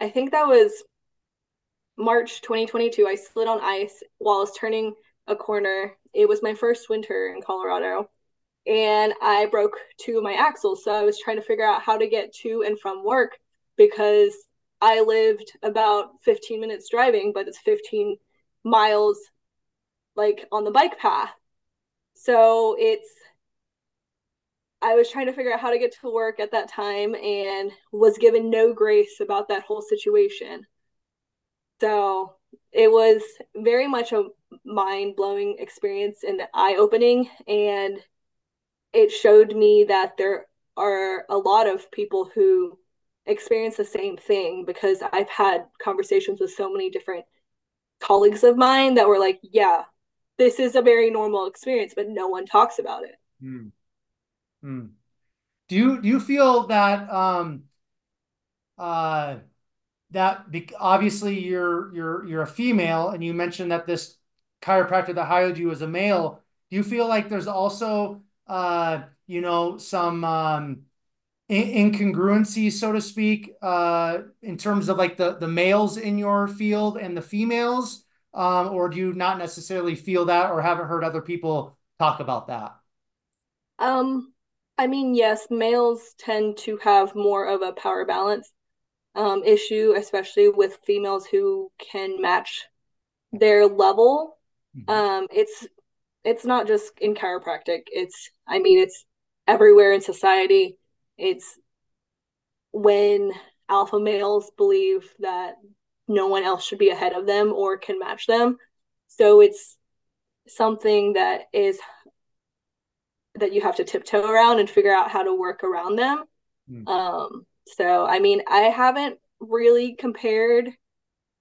I think that was March 2022. I slid on ice while I was turning a corner. It was my first winter in Colorado and I broke two of my axles. So I was trying to figure out how to get to and from work because I lived about 15 minutes driving, but it's 15 miles like on the bike path. So it's I was trying to figure out how to get to work at that time and was given no grace about that whole situation. So it was very much a mind blowing experience and eye opening. And it showed me that there are a lot of people who experience the same thing because I've had conversations with so many different colleagues of mine that were like, yeah, this is a very normal experience, but no one talks about it. Hmm. Hmm. Do you do you feel that um uh that be- obviously you're you're you're a female and you mentioned that this chiropractor that hired you is a male do you feel like there's also uh, you know, some um, in- incongruencies, so to speak, uh, in terms of like the the males in your field and the females, um, or do you not necessarily feel that, or haven't heard other people talk about that? Um, I mean, yes, males tend to have more of a power balance um, issue, especially with females who can match their level. Mm-hmm. Um, it's it's not just in chiropractic. It's I mean it's everywhere in society. It's when alpha males believe that no one else should be ahead of them or can match them. So it's something that is that you have to tiptoe around and figure out how to work around them. Mm. Um, so I mean, I haven't really compared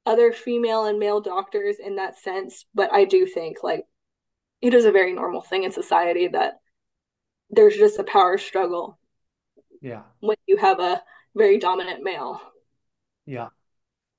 other female and male doctors in that sense, but I do think like it is a very normal thing in society that there's just a power struggle. Yeah. When you have a very dominant male. Yeah.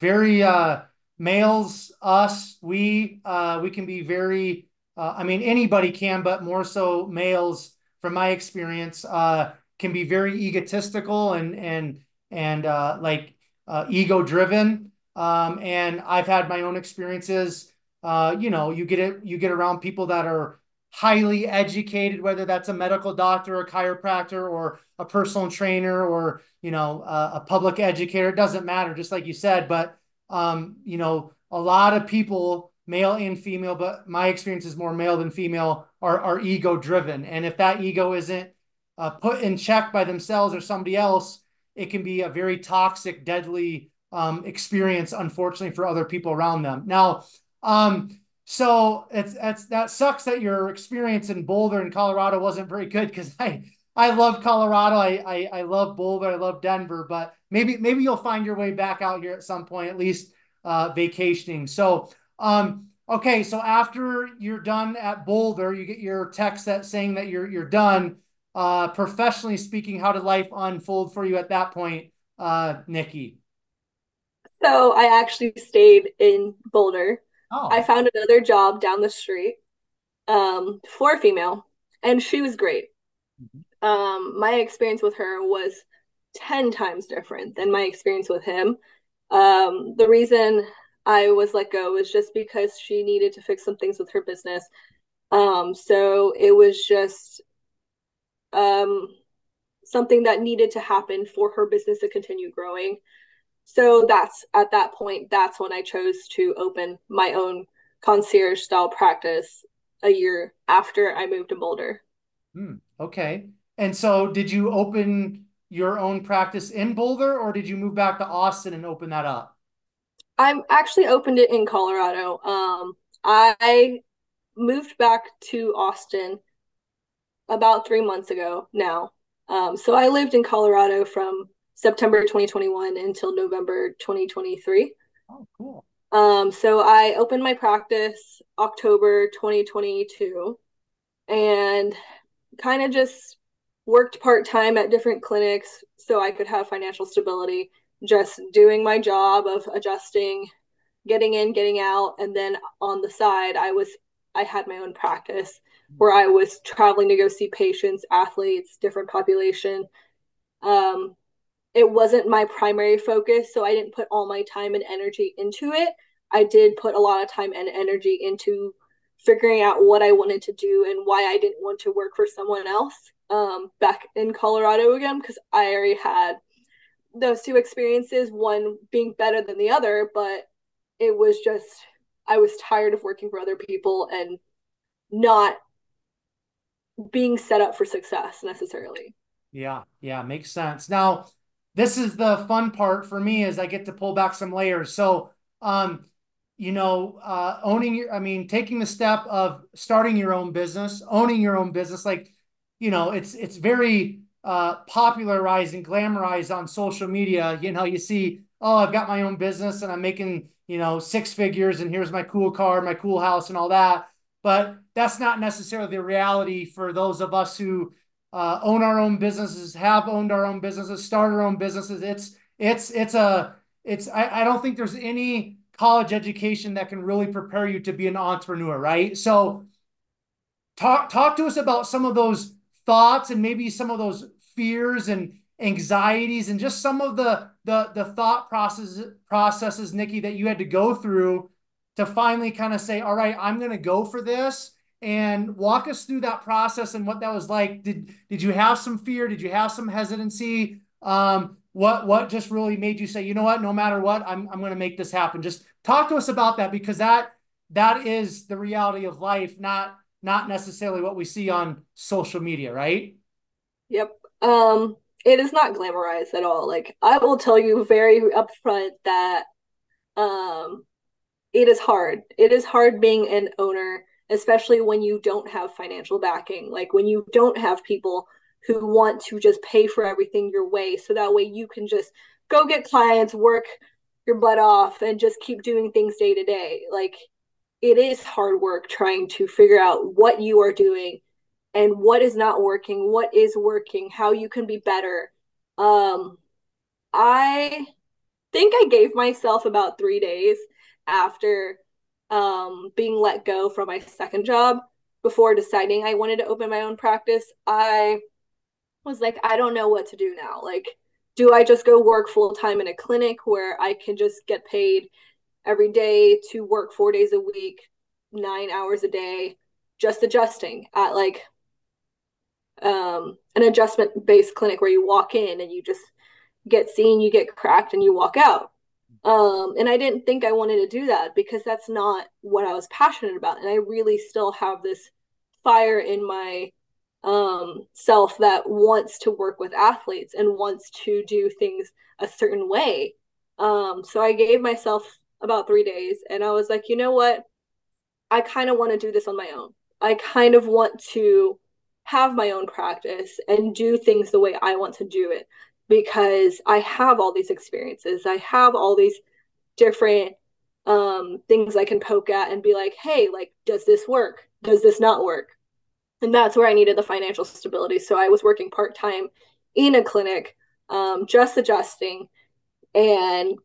Very uh males, us, we uh we can be very uh, I mean anybody can, but more so males from my experience uh can be very egotistical and and and uh like uh ego driven. Um and I've had my own experiences uh, you know, you get it, you get around people that are highly educated, whether that's a medical doctor, a chiropractor, or a personal trainer, or you know, uh, a public educator. It doesn't matter, just like you said. But um, you know, a lot of people, male and female, but my experience is more male than female, are are ego driven, and if that ego isn't uh, put in check by themselves or somebody else, it can be a very toxic, deadly um, experience, unfortunately, for other people around them. Now, um, so it's, it's that sucks that your experience in Boulder in Colorado wasn't very good because I I love Colorado. I, I I love Boulder. I love Denver. But maybe maybe you'll find your way back out here at some point, at least uh, vacationing. So um, okay, so after you're done at Boulder, you get your text that saying that you're you're done. Uh, professionally speaking, how did life unfold for you at that point, uh, Nikki? So I actually stayed in Boulder. I Oh, found another job down the street um, for a female, and she was great. Mhm. Um, my experience with her was 10 times different than my experience with him. Um, the reason I was let go was just because she needed to fix some things with her business. Um, so it was just um, something that needed to happen for her business to continue growing. So that's at that point, that's when I chose to open my own concierge style practice a year after I moved to Boulder. Hmm, okay. And so, did you open your own practice in Boulder, or did you move back to Austin and open that up? I actually opened it in Colorado. Um, I moved back to Austin about three months ago now. Um, so I lived in Colorado from September 2021 until November 2023. Oh, cool. Um, so I opened my practice October 2022 and kind of just worked part time at different clinics so I could have financial stability, just doing my job of adjusting, getting in, getting out. And then on the side, I was, I had my own practice where I was traveling to go see patients, athletes, different population. Um, it wasn't my primary focus, so I didn't put all my time and energy into it. I did put a lot of time and energy into figuring out what I wanted to do and why I didn't want to work for someone else um, back in Colorado again because I already had those two experiences, one being better than the other, but it was just I was tired of working for other people and not being set up for success necessarily. Yeah, yeah, makes sense. Now, this is the fun part for me is I get to pull back some layers. So, um, you know, uh, owning your, I mean, taking the step of starting your own business, owning your own business, like, you know, it's it's very uh, popularized and glamorized on social media. You know, you see, oh, I've got my own business and I'm making, you know, six figures and here's my cool car, my cool house, and all that. But that's not necessarily the reality for those of us who uh, own our own businesses, have owned our own businesses, start our own businesses. It's it's it's a it's I, I don't think there's any college education that can really prepare you to be an entrepreneur, right? So talk talk to us about some of those thoughts and maybe some of those fears and anxieties and just some of the the the thought processes processes Nikki that you had to go through to finally kind of say all right I'm to go for this and walk us through that process and what that was like did did you have some fear did you have some hesitancy um what what just really made you say you know what no matter what I'm I'm going to make this happen just talk to us about that because that that is the reality of life not not necessarily what we see on social media, right? Yep. Um, it is not glamorized at all. Like I will tell you very upfront that um it is hard. It is hard being an owner, especially when you don't have financial backing. Like when you don't have people who want to just pay for everything your way so that way you can just go get clients, work your butt off and just keep doing things day to day. Like it is hard work trying to figure out what you are doing and what is not working, what is working, how you can be better. Um, I think I gave myself about three days after um, being let go from my second job before deciding I wanted to open my own practice. I was like, I don't know what to do now. Like, do I just go work full time in a clinic where I can just get paid every day to work four days a week, nine hours a day, just adjusting at like um, an adjustment based clinic where you walk in and you just get seen, you get cracked, and you walk out. Um, and I didn't think I wanted to do that because that's not what I was passionate about. And I really still have this fire in my um, self that wants to work with athletes and wants to do things a certain way. Um, so I gave myself about three days and I was like, you know what? I kind of want to do this on my own. I kind of want to have my own practice and do things the way I want to do it because I have all these experiences. I have all these different um, things I can poke at and be like, hey, like, does this work? Does this not work? And that's where I needed the financial stability. So I was working part time in a clinic, um, just adjusting and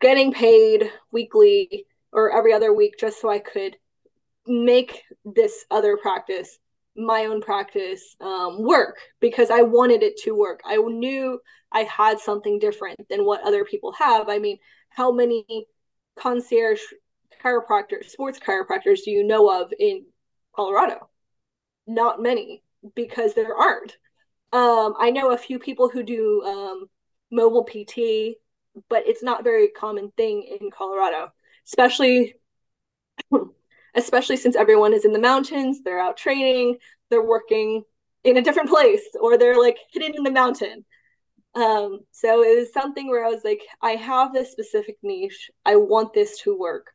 getting paid weekly or every other week just so I could make this other practice my own practice um, work because I wanted it to work. I knew I had something different than what other people have. I mean, how many concierge chiropractors, sports chiropractors do you know of in Colorado? Not many because there aren't. Um, I know a few people who do um, mobile PT, but it's not very common thing in Colorado, especially especially since everyone is in the mountains, they're out training, they're working in a different place, or they're like hidden in the mountain. Um, so it was something where I was like, I have this specific niche. I want this to work.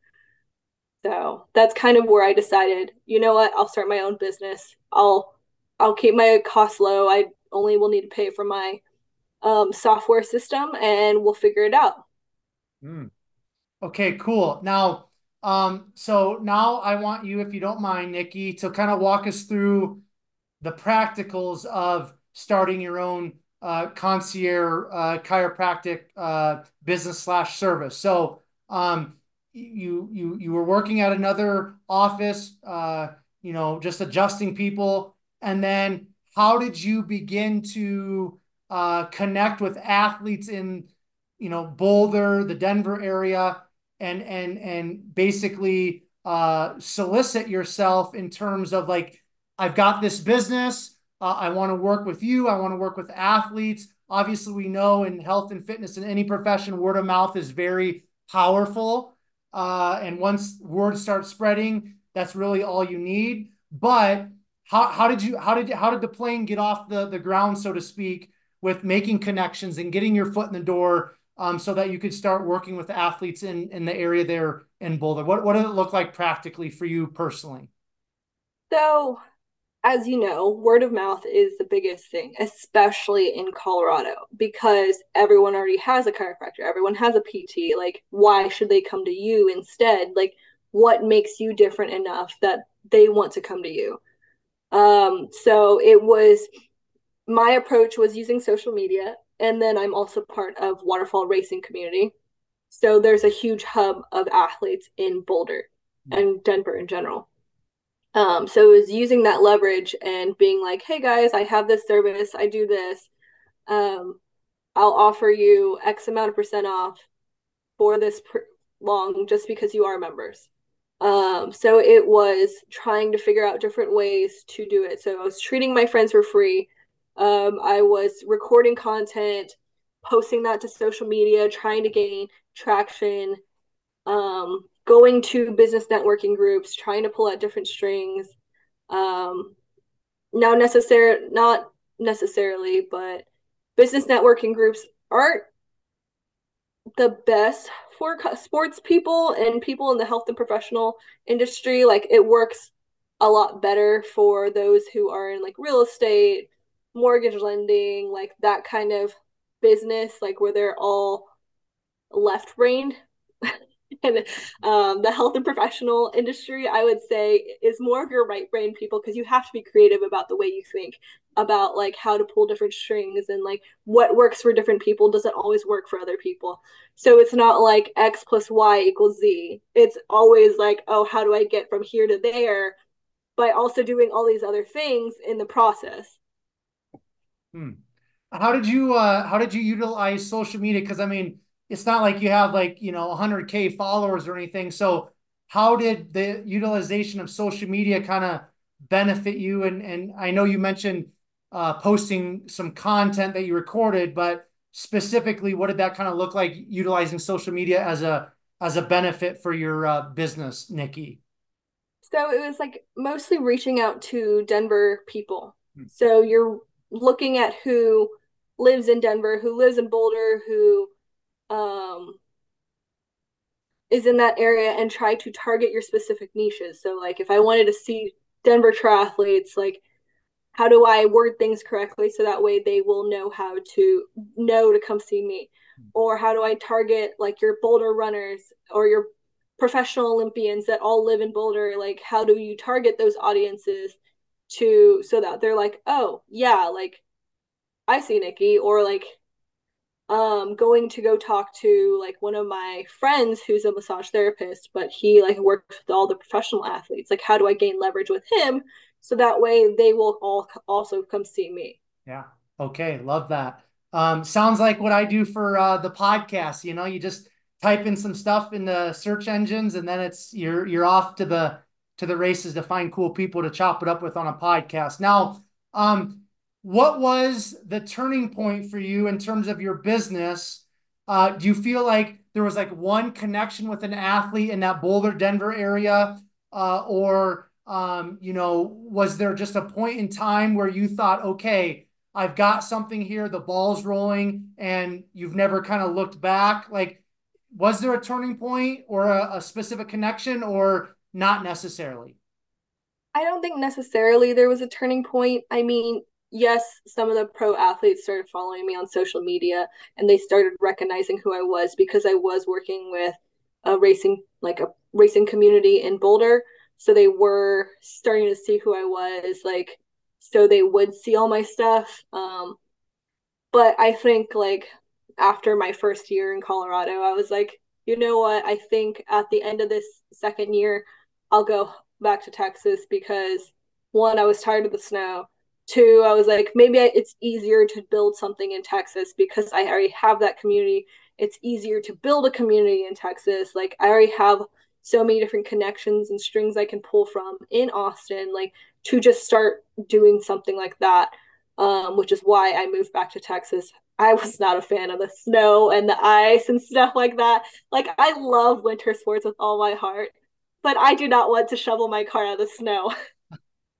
So that's kind of where I decided, you know what, I'll start my own business. I'll I'll keep my costs low. I only will need to pay for my um, software system and we'll figure it out. Mm. Okay, cool. Now, um, so now I want you, if you don't mind, Nikki, to kind of walk us through the practicals of starting your own uh, concierge uh, chiropractic uh, business slash service. So, um, you you you were working at another office, uh, you know, just adjusting people, and then how did you begin to uh, connect with athletes in, you know, Boulder, the Denver area, and and and basically uh, solicit yourself in terms of like, I've got this business. Uh, I want to work with you. I want to work with athletes. Obviously, we know in health and fitness in any profession, word of mouth is very powerful. Uh, and once word starts spreading, that's really all you need. But how, how did you how did how did the plane get off the the ground, so to speak, with making connections and getting your foot in the door um, so that you could start working with athletes in in the area there in Boulder? What what did it look like practically for you personally? So, as you know, word of mouth is the biggest thing, especially in Colorado, because everyone already has a chiropractor, everyone has a PT. Like, why should they come to you instead? Like, what makes you different enough that they want to come to you? Um, so it was my approach was using social media and then I'm also part of Waterfall Racing Community. So there's a huge hub of athletes in Boulder and Denver in general. Um, so it was using that leverage and being like, hey guys, I have this service, I do this. Um, I'll offer you X amount of percent off for this pr- long just because you are members. Um, so it was trying to figure out different ways to do it. So I was treating my friends for free um, I was recording content, posting that to social media, trying to gain traction, um, going to business networking groups, trying to pull out different strings. Um, now, necessary, not necessarily, but business networking groups aren't the best for sports people and people in the health and professional industry. Like it works a lot better for those who are in like real estate mortgage lending, like that kind of business, like where they're all left brained. and um, the health and professional industry, I would say, is more of your right brain people because you have to be creative about the way you think about like how to pull different strings and like what works for different people doesn't always work for other people. So it's not like X plus Y equals Z. It's always like, oh, how do I get from here to there? By also doing all these other things in the process. Hmm. How did you uh how did you utilize social media? Because I mean, it's not like you have like you know 100k followers or anything. So how did the utilization of social media kind of benefit you? And and I know you mentioned uh, posting some content that you recorded, but specifically, what did that kind of look like utilizing social media as a as a benefit for your uh, business, Nikki? So it was like mostly reaching out to Denver people. Hmm. So you're looking at who lives in Denver, who lives in Boulder, who um, is in that area, and try to target your specific niches. So, like, if I wanted to see Denver triathletes, like, how do I word things correctly so that way they will know how to know to come see me? Or how do I target like your Boulder runners or your professional Olympians that all live in Boulder, like how do you target those audiences to so that they're like, oh yeah, like I see Nikki, or like um going to go talk to like one of my friends who's a massage therapist, but he like works with all the professional athletes. Like how do I gain leverage with him so that way they will all also come see me. Yeah. Okay. Love that. Um, sounds like what I do for uh, the podcast. You know, you just type in some stuff in the search engines, and then it's you're you're off to the to the races to find cool people to chop it up with on a podcast. Now, um, what was the turning point for you in terms of your business? Uh, do you feel like there was like one connection with an athlete in that Boulder, Denver area, uh, or um, you know, was there just a point in time where you thought, okay, I've got something here, the ball's rolling, and you've never kind of looked back? Like, was there a turning point or a, a specific connection, or not necessarily? I don't think necessarily there was a turning point. I mean, yes, some of the pro athletes started following me on social media and they started recognizing who I was because I was working with a racing like a racing community in Boulder. So they were starting to see who I was, like so they would see all my stuff. Um but I think like after my first year in Colorado, I was like, you know what? I think at the end of this second year, I'll go back to Texas because one, I was tired of the snow. Two, I was like, maybe it's easier to build something in Texas because I already have that community. It's easier to build a community in Texas. Like, I already have so many different connections and strings I can pull from in Austin, like to just start doing something like that, um, which is why I moved back to Texas. I was not a fan of the snow and the ice and stuff like that. Like, I love winter sports with all my heart but I do not want to shovel my car out of the snow.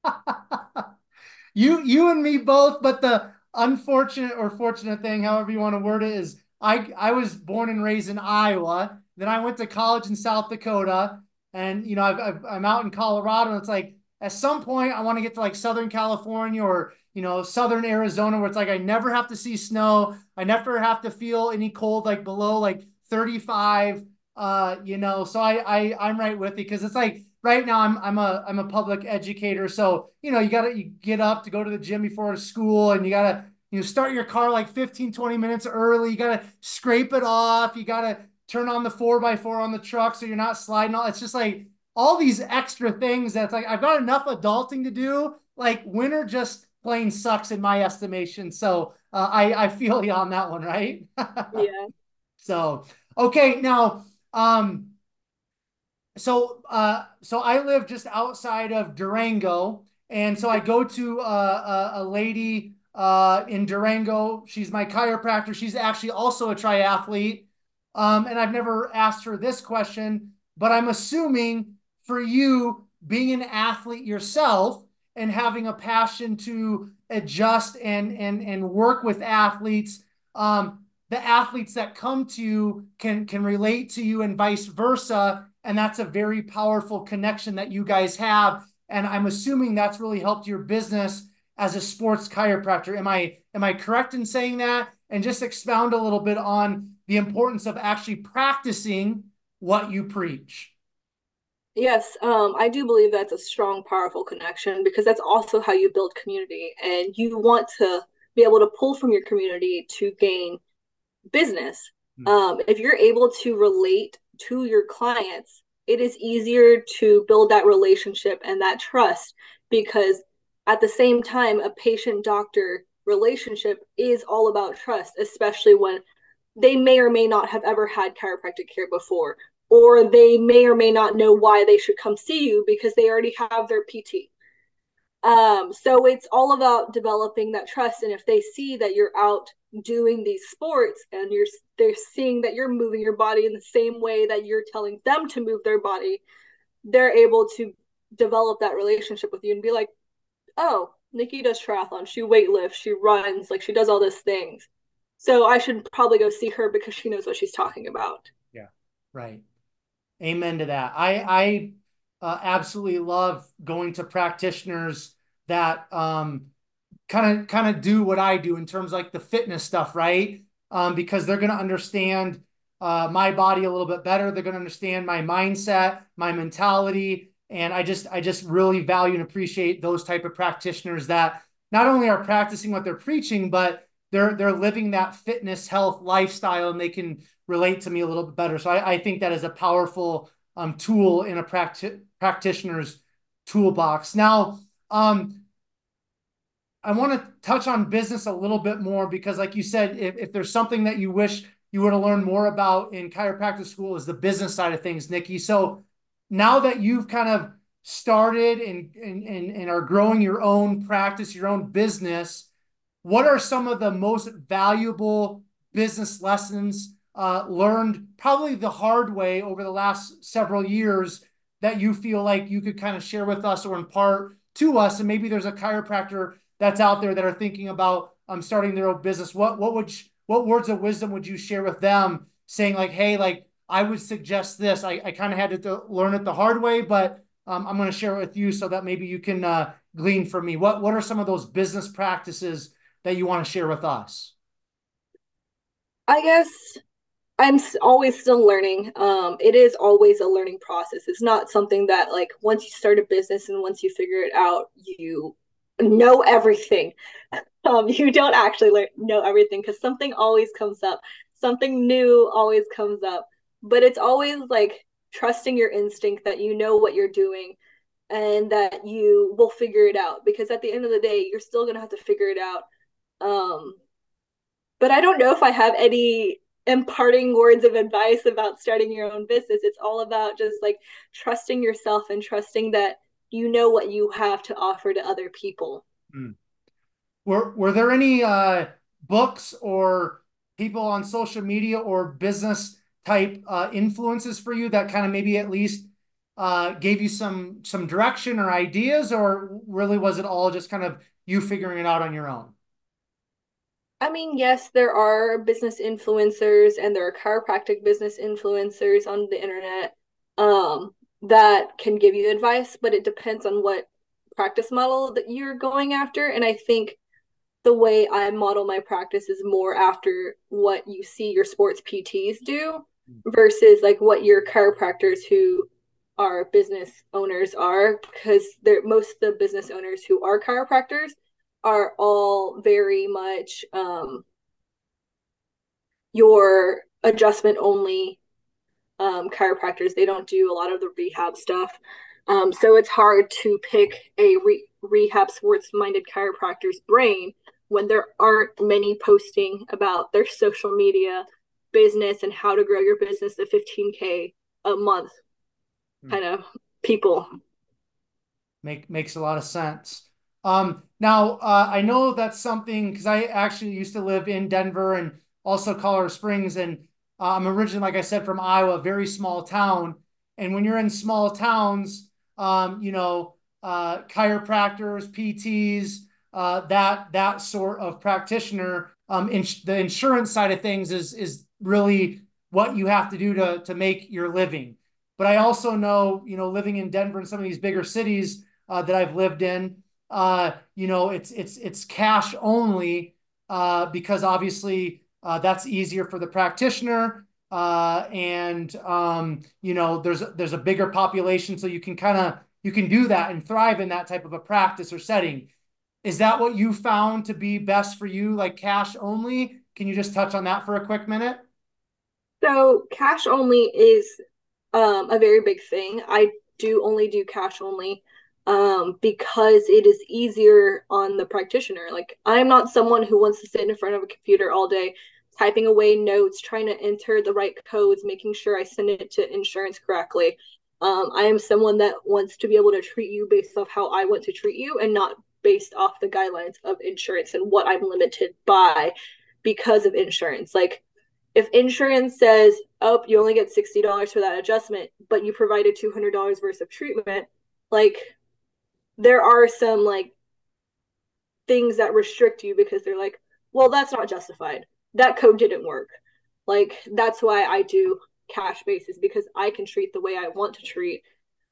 you you and me both, but the unfortunate or fortunate thing, however you want to word it, is I I was born and raised in Iowa. Then I went to college in South Dakota, and you know i am out in Colorado. And it's like at some point I want to get to like Southern California or you know Southern Arizona, where it's like I never have to see snow. I never have to feel any cold like below like 35 uh, you know, so I, I I'm right with you because it's like right now I'm I'm a I'm a public educator, so you know you gotta you get up to go to the gym before school, and you gotta you know start your car like 15 20 minutes early. You gotta scrape it off. You gotta turn on the four by four on the truck so you're not sliding. All it's just like all these extra things that's like I've got enough adulting to do. Like winter just plain sucks in my estimation. So uh, I I feel you on that one, right? yeah. So okay, now um, so uh, so I live just outside of Durango, and so I go to uh, a, a lady uh, in Durango. She's my chiropractor. She's actually also a triathlete, um, and I've never asked her this question, but I'm assuming for you being an athlete yourself and having a passion to adjust and and and work with athletes. Um, the athletes that come to you can can relate to you and vice versa. And that's a very powerful connection that you guys have. And i'm assuming that's really helped your business as a sports chiropractor. Am i am i correct in saying that? And just expound a little bit on the importance of actually practicing what you preach. Yes um, i do believe that's a strong powerful connection because that's also how you build community. And you want to be able to pull from your community to gain business. Mm-hmm. Um, if you're able to relate to your clients, it is easier to build that relationship and that trust because at the same time, a patient doctor relationship is all about trust, especially when they may or may not have ever had chiropractic care before, or they may or may not know why they should come see you because they already have their PT. Um, so it's all about developing that trust. And if they see that you're out doing these sports and you're they're seeing that you're moving your body in the same way that you're telling them to move their body, they're able to develop that relationship with you and be like, oh, Nikki does triathlon, she weightlifts, she runs, like she does all these things. So I should probably go see her because she knows what she's talking about. Yeah, right. Amen to that. I I uh, absolutely love going to practitioners that um, kind of kind of do what I do in terms of like the fitness stuff, right? Um, because they're going to understand uh, my body a little bit better. They're going to understand my mindset, my mentality, and I just I just really value and appreciate those type of practitioners that not only are practicing what they're preaching, but they're they're living that fitness, health lifestyle, and they can relate to me a little bit better. So I, I think that is a powerful um, tool in a practi- practitioner's toolbox. Now, um, I want to touch on business a little bit more because, like you said, if, if there's something that you wish you were to learn more about in chiropractic school is the business side of things, Nikki. So now that you've kind of started and, and, and are growing your own practice, your own business, what are some of the most valuable business lessons uh, learned probably the hard way over the last several years that you feel like you could kind of share with us or impart to us? And maybe there's a chiropractor that's out there that are thinking about um, starting their own business. What what would what words of wisdom would you share with them, saying like, hey, like I would suggest this. I, I kind of had to learn it the hard way, but um, I'm going to share it with you so that maybe you can uh, glean from me. What what are some of those business practices that you want to share with us? I guess I'm always still learning. Um, it is always a learning process. It's not something that like once you start a business and once you figure it out, you know everything. Um, you don't actually learn, know everything because something always comes up. Something new always comes up. But it's always like trusting your instinct that you know what you're doing and that you will figure it out because at the end of the day you're still going to have to figure it out um but i don't know if i have any imparting words of advice about starting your own business. It's all about just like trusting yourself and trusting that you know what you have to offer to other people. Mm. Were were there any uh, books or people on social media or business type uh, influences for you that kind of maybe at least uh, gave you some some direction or ideas, or really was it all just kind of you figuring it out on your own? I mean, yes, there are business influencers and there are chiropractic business influencers on the internet um, that can give you advice, but it depends on what practice model that you're going after. And I think the way I model my practice is more after what you see your sports PTs do versus like what your chiropractors who are business owners are because they're most of the business owners who are chiropractors are all very much um, your adjustment only um, chiropractors. They don't do a lot of the rehab stuff. Um, so it's hard to pick a re- rehab sports minded chiropractor's brain when there aren't many posting about their social media business and how to grow your business to 15k a month mm. kind of people make makes a lot of sense um, now, uh, I know that's something because I actually used to live in Denver and also Colorado Springs, and I'm originally, like I said, from Iowa, very small town. And when you're in small towns, um, you know, uh, chiropractors, PTs, uh, that that sort of practitioner, um, ins- the insurance side of things is is really what you have to do to to make your living. But I also know, you know, living in Denver and some of these bigger cities uh, that I've lived in, uh, you know, it's it's it's cash only uh, because obviously uh, that's easier for the practitioner, uh, and um, you know, there's there's a bigger population, so you can kind of you can do that and thrive in that type of a practice or setting. Is that what you found to be best for you, like cash only? Can you just touch on that for a quick minute? So cash only is um, a very big thing. I do only do cash only um, because it is easier on the practitioner. Like, I'm not someone who wants to sit in front of a computer all day, typing away notes, trying to enter the right codes, making sure I send it to insurance correctly. Um, I am someone that wants to be able to treat you based off how I want to treat you and not based off the guidelines of insurance and what I'm limited by because of insurance. Like, if insurance says, oh, you only get $60 for that adjustment, but you provided $200 worth of treatment, like there are some like things that restrict you because they're like, well, that's not justified. That code didn't work. Like that's why I do cash basis because I can treat the way I want to treat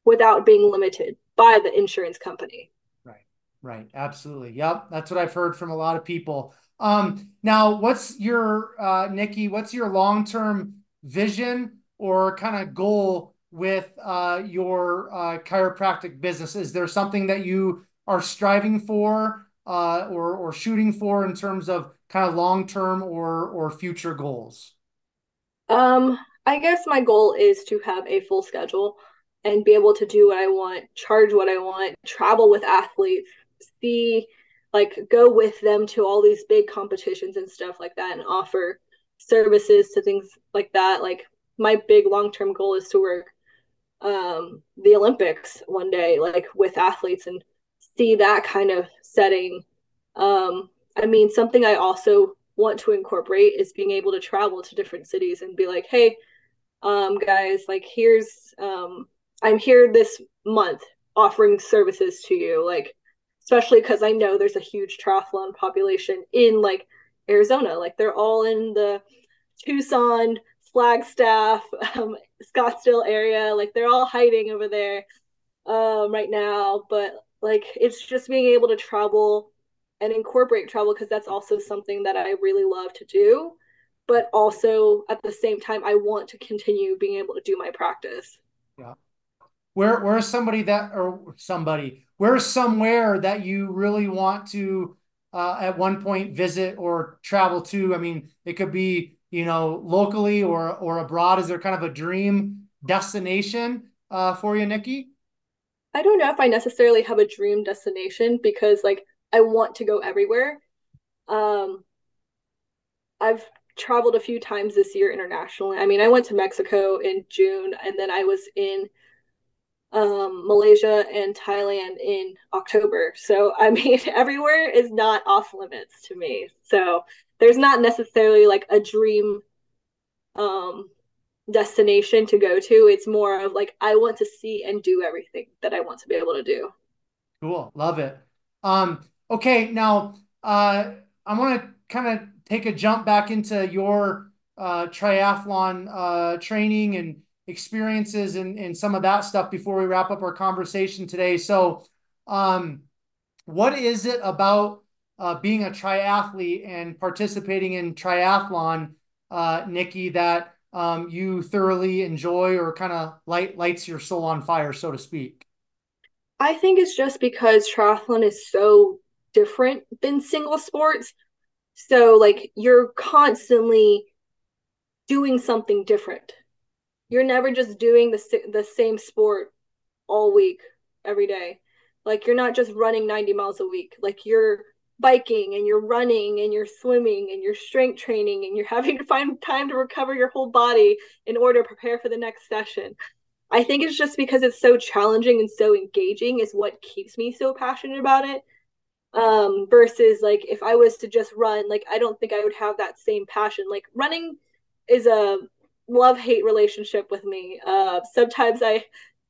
without being limited by the insurance company. Right. Right. Absolutely. Yep. That's what I've heard from a lot of people. Um, now what's your uh Nikki, what's your long-term vision or kind of goal with uh, your uh, chiropractic business? Is there something that you are striving for uh, or or shooting for in terms of kind of long term or or future goals? Um, I guess my goal is to have a full schedule and be able to do what I want, charge what I want, travel with athletes, see like go with them to all these big competitions and stuff like that and offer services to things like that. Like my big long-term goal is to work um the Olympics one day like with athletes and see that kind of setting. Um I mean something I also want to incorporate is being able to travel to different cities and be like, "Hey, um guys, like here's um I'm here this month offering services to you. Like especially because I know there's a huge triathlon population in like Arizona. Like they're all in the Tucson, Flagstaff, um, Scottsdale area. Like they're all hiding over there um, right now. But like it's just being able to travel and incorporate travel because that's also something that I really love to do. But also at the same time, I want to continue being able to do my practice. Yeah. Where where's somebody that or somebody where's somewhere that you really want to uh, at one point visit or travel to? I mean, it could be you know locally or or abroad. Is there kind of a dream destination uh, for you, Nikki? I don't know if I necessarily have a dream destination because like I want to go everywhere. Um, I've traveled a few times this year internationally. I mean, I went to Mexico in June and then I was in um, Malaysia and Thailand in October. So, I mean, everywhere is not off limits to me. So, there's not necessarily like a dream um, destination to go to. It's more of like, I want to see and do everything that I want to be able to do. Cool. Love it. Um, okay. Now, uh, I want to kind of take a jump back into your uh, triathlon uh, training and experiences and, and some of that stuff before we wrap up our conversation today. So, um, what is it about uh, being a triathlete and participating in triathlon, uh, Nikki, that um, you thoroughly enjoy or kind of light lights your soul on fire, so to speak? I think it's just because triathlon is so different than single sports. So, like, you're constantly doing something different you're never just doing the the same sport all week every day. Like you're not just running 90 miles a week. Like you're biking and you're running and you're swimming and you're strength training and you're having to find time to recover your whole body in order to prepare for the next session. I think it's just because it's so challenging and so engaging is what keeps me so passionate about it. Um, versus like if I was to just run, like I don't think I would have that same passion. Like running is a love hate relationship with me. Uh, sometimes I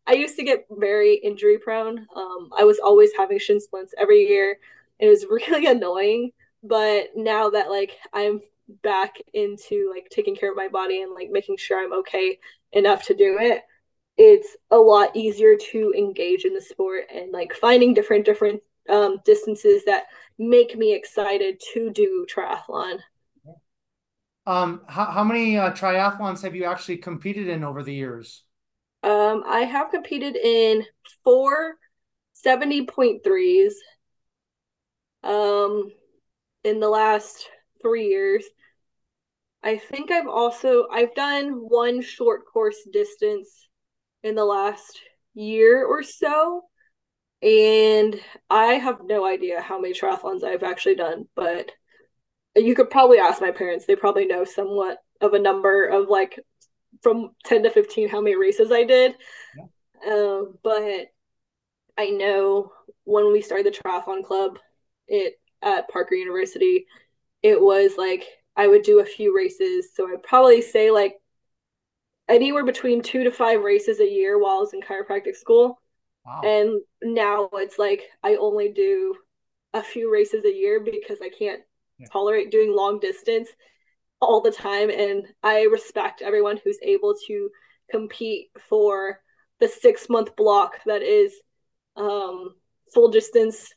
I used to get very injury prone. Um, I was always having shin splints every year. It was really annoying. But now that like I'm back into like taking care of my body and like making sure I'm okay enough to do it, it's a lot easier to engage in the sport and like finding different different um, distances that make me excited to do triathlon. Um, how, how many uh, triathlons have you actually competed in over the years? Um, I have competed in four 70.3s um, in the last three years. I think I've also I've done one short course distance in the last year or so. And I have no idea how many triathlons I've actually done, but you could probably ask my parents. They probably know somewhat of a number of like from 10 to 15 how many races I did. Yeah. Um, but I know when we started the triathlon club it at Parker University, it was like I would do a few races. So I'd probably say like anywhere between two to five races a year while I was in chiropractic school. Wow. And now it's like I only do a few races a year because I can't yeah. tolerate doing long distance all the time and i respect everyone who's able to compete for the six month block that is um, full distance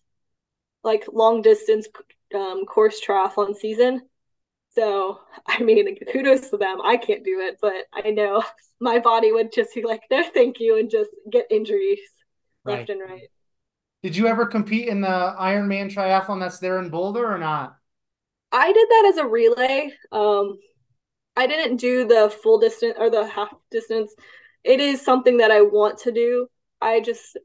like long distance um, course triathlon season So, I mean, kudos to them. I can't do it, but I know my body would just be like, no, thank you, and just get injuries right. left and right. Did you ever compete in the Ironman triathlon that's there in Boulder or not? I did that as a relay. Um, I didn't do the full distance or the half distance. It is something that I want to do. I just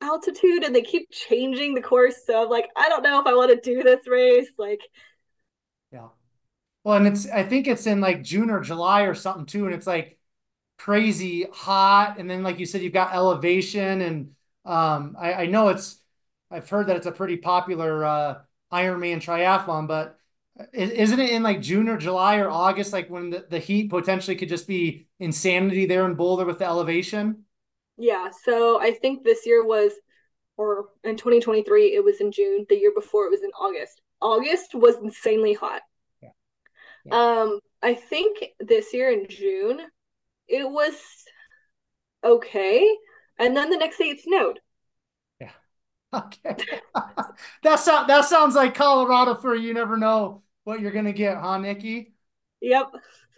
altitude and they keep changing the course. So I'm like, I don't know if I want to do this race. Like, yeah. Well, and it's I think it's in like June or July or something too, and it's like crazy hot, and then like you said, you've got elevation, and um, I, I know it's I've heard that it's a pretty popular uh, Ironman triathlon, but isn't it in like June or July or August, like when the, the heat potentially could just be insanity there in Boulder with the elevation? Yeah. So I think this year was, or in 2023, it was in June. The year before, it was in August. August was insanely hot. Yeah. yeah. Um, I think this year in June, it was okay. And then the next day it snowed. Yeah. Okay. that, so- that sounds like Colorado for you never know what you're going to get, huh, Nikki? Yep.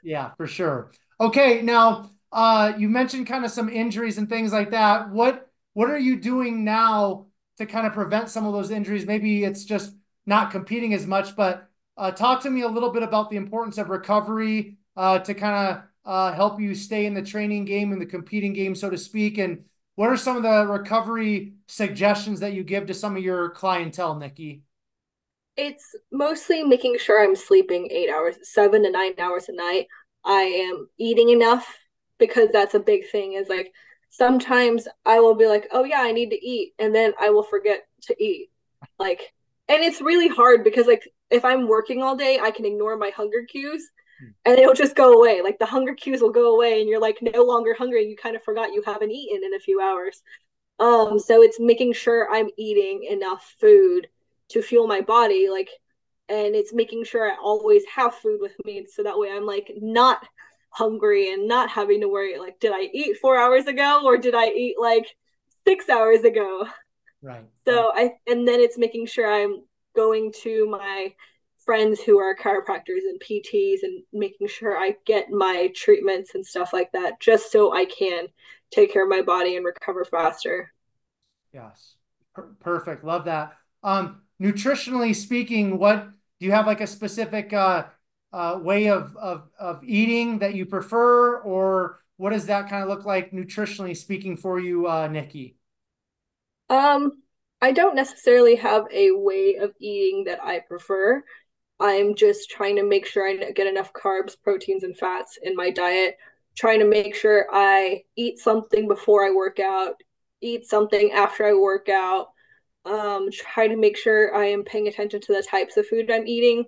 Yeah, for sure. Okay. Now, uh, you mentioned kind of some injuries and things like that. What what are you doing now to kind of prevent some of those injuries? Maybe it's just not competing as much, but uh, talk to me a little bit about the importance of recovery uh, to kind of uh, help you stay in the training game and the competing game, so to speak. And what are some of the recovery suggestions that you give to some of your clientele, Nikki? It's mostly making sure I'm sleeping eight hours, seven to nine hours a night. I am eating enough because that's a big thing is like sometimes I will be like, oh yeah, I need to eat, and then I will forget to eat. Like, and it's really hard because like if I'm working all day, I can ignore my hunger cues hmm. and it'll just go away. Like the hunger cues will go away and you're like no longer hungry. You kind of forgot you haven't eaten in a few hours. Um, so it's making sure I'm eating enough food to fuel my body, like, and it's making sure I always have food with me so that way I'm like not hungry and not having to worry like did i eat four hours ago or did i eat like six hours ago? Right. So i and then it's making sure i'm going to my friends who are chiropractors and pts and making sure i get my treatments and stuff like that just so i can take care of my body and recover faster. Yes. Per- perfect. Love that. Um nutritionally speaking what do you have like a specific uh uh, way of, of, of eating that you prefer, or what does that kind of look like nutritionally speaking for you, uh, Nikki? Um, I don't necessarily have a way of eating that I prefer. I'm just trying to make sure I get enough carbs, proteins, and fats in my diet. Trying to make sure I eat something before I work out, eat something after I work out. Um, try to make sure I am paying attention to the types of food I'm eating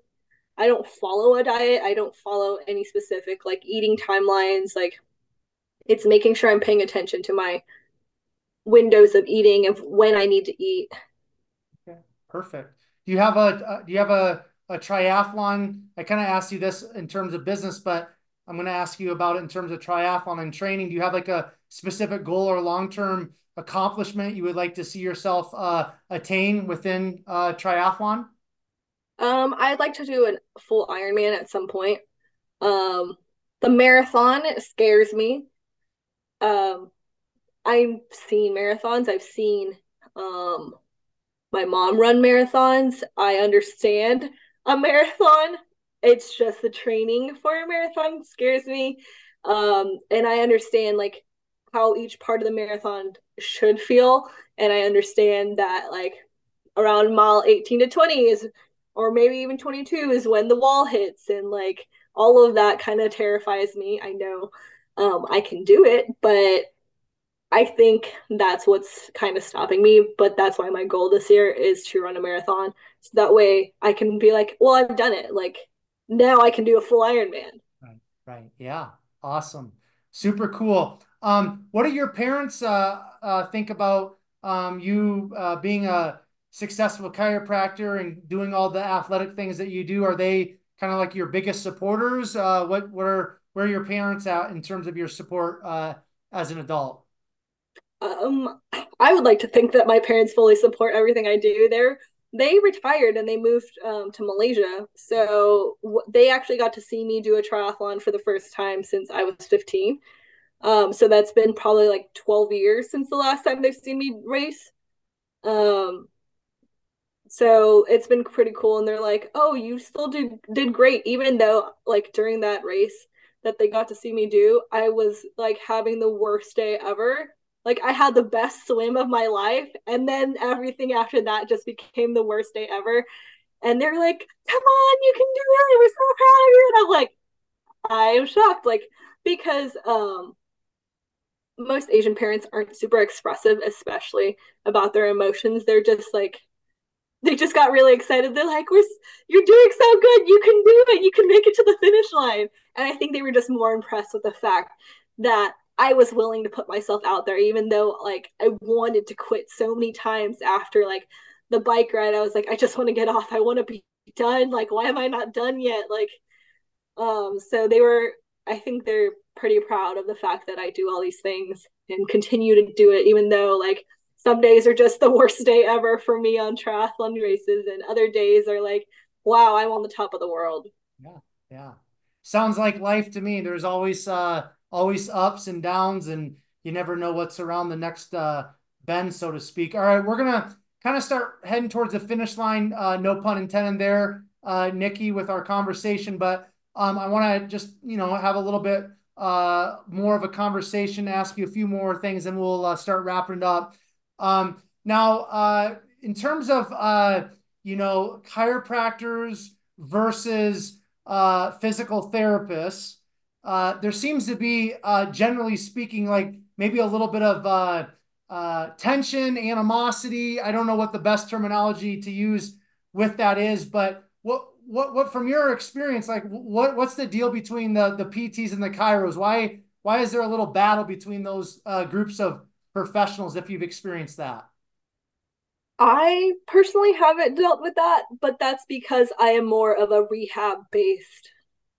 I don't follow a diet. I don't follow any specific like eating timelines. Like it's making sure I'm paying attention to my windows of eating of when I need to eat. Okay, perfect. Do you have a uh, do you have a a triathlon? I kind of asked you this in terms of business, but I'm going to ask you about it in terms of triathlon and training. Do you have like a specific goal or long term accomplishment you would like to see yourself uh, attain within uh, triathlon? Um, I'd like to do a full Ironman at some point. Um, the marathon scares me. Um, I've seen marathons. I've seen um my mom run marathons. I understand a marathon. It's just the training for a marathon scares me. Um, and I understand like how each part of the marathon should feel. And I understand that like around mile 18 to 20 is or maybe even 22 is when the wall hits and like all of that kind of terrifies me. I know um, i can do it but i think that's what's kind of stopping me but that's why my goal this year is to run a marathon so that way i can be like well i've done it like now i can do a full ironman. Right right yeah awesome super cool. Um what do your parents uh, uh think about um you uh being a successful chiropractor and doing all the athletic things that you do, are they kind of like your biggest supporters? Uh, what what are where are your parents at in terms of your support uh, as an adult? Um, I would like to think that my parents fully support everything I do. They're they retired and they moved um, to Malaysia. So w- they actually got to see me do a triathlon for the first time since I was 15. Um, so that's been probably like 12 years since the last time they've seen me race. Um, so it's been pretty cool. And they're like, oh, you still did, did great, even though like during that race that they got to see me do, I was like having the worst day ever like I had the best swim of my life, and then everything after that just became the worst day ever. And they're like, "Come on, you can do it! We're so proud of you!" And I'm like, I am shocked, like because um most Asian parents aren't super expressive, especially about their emotions. They're just like they just got really excited. They're like, "We're you're doing so good. You can do it. You can make it to the finish line." And I think they were just more impressed with the fact that I was willing to put myself out there, even though like I wanted to quit so many times after like the bike ride. I was like, I just want to get off. I want to be done. Like, why am I not done yet? Like, um, so they were, I think they're pretty proud of the fact that I do all these things and continue to do it, even though like some days are just the worst day ever for me on triathlon races, and other days are like, wow, I'm on the top of the world. Yeah, yeah. Sounds like life to me. There's always uh always ups and downs, and you never know what's around the next uh, bend, so to speak. All right, we're gonna kind of start heading towards the finish line. Uh, no pun intended there, uh, Nikki, with our conversation. But um, I want to just you know have a little bit uh, more of a conversation, ask you a few more things, and we'll uh, start wrapping it up. Um, now, uh, in terms of uh, you know chiropractors versus uh, physical therapists, uh, there seems to be, uh, generally speaking, like maybe a little bit of uh, tension, animosity. I don't know what the best terminology to use with that is, but what what what from your experience, like what what's the deal between the the PTs and the chiros? Why why is there a little battle between those groups of professionals if you've experienced that? I personally haven't dealt with that, but that's because I am more of a rehab based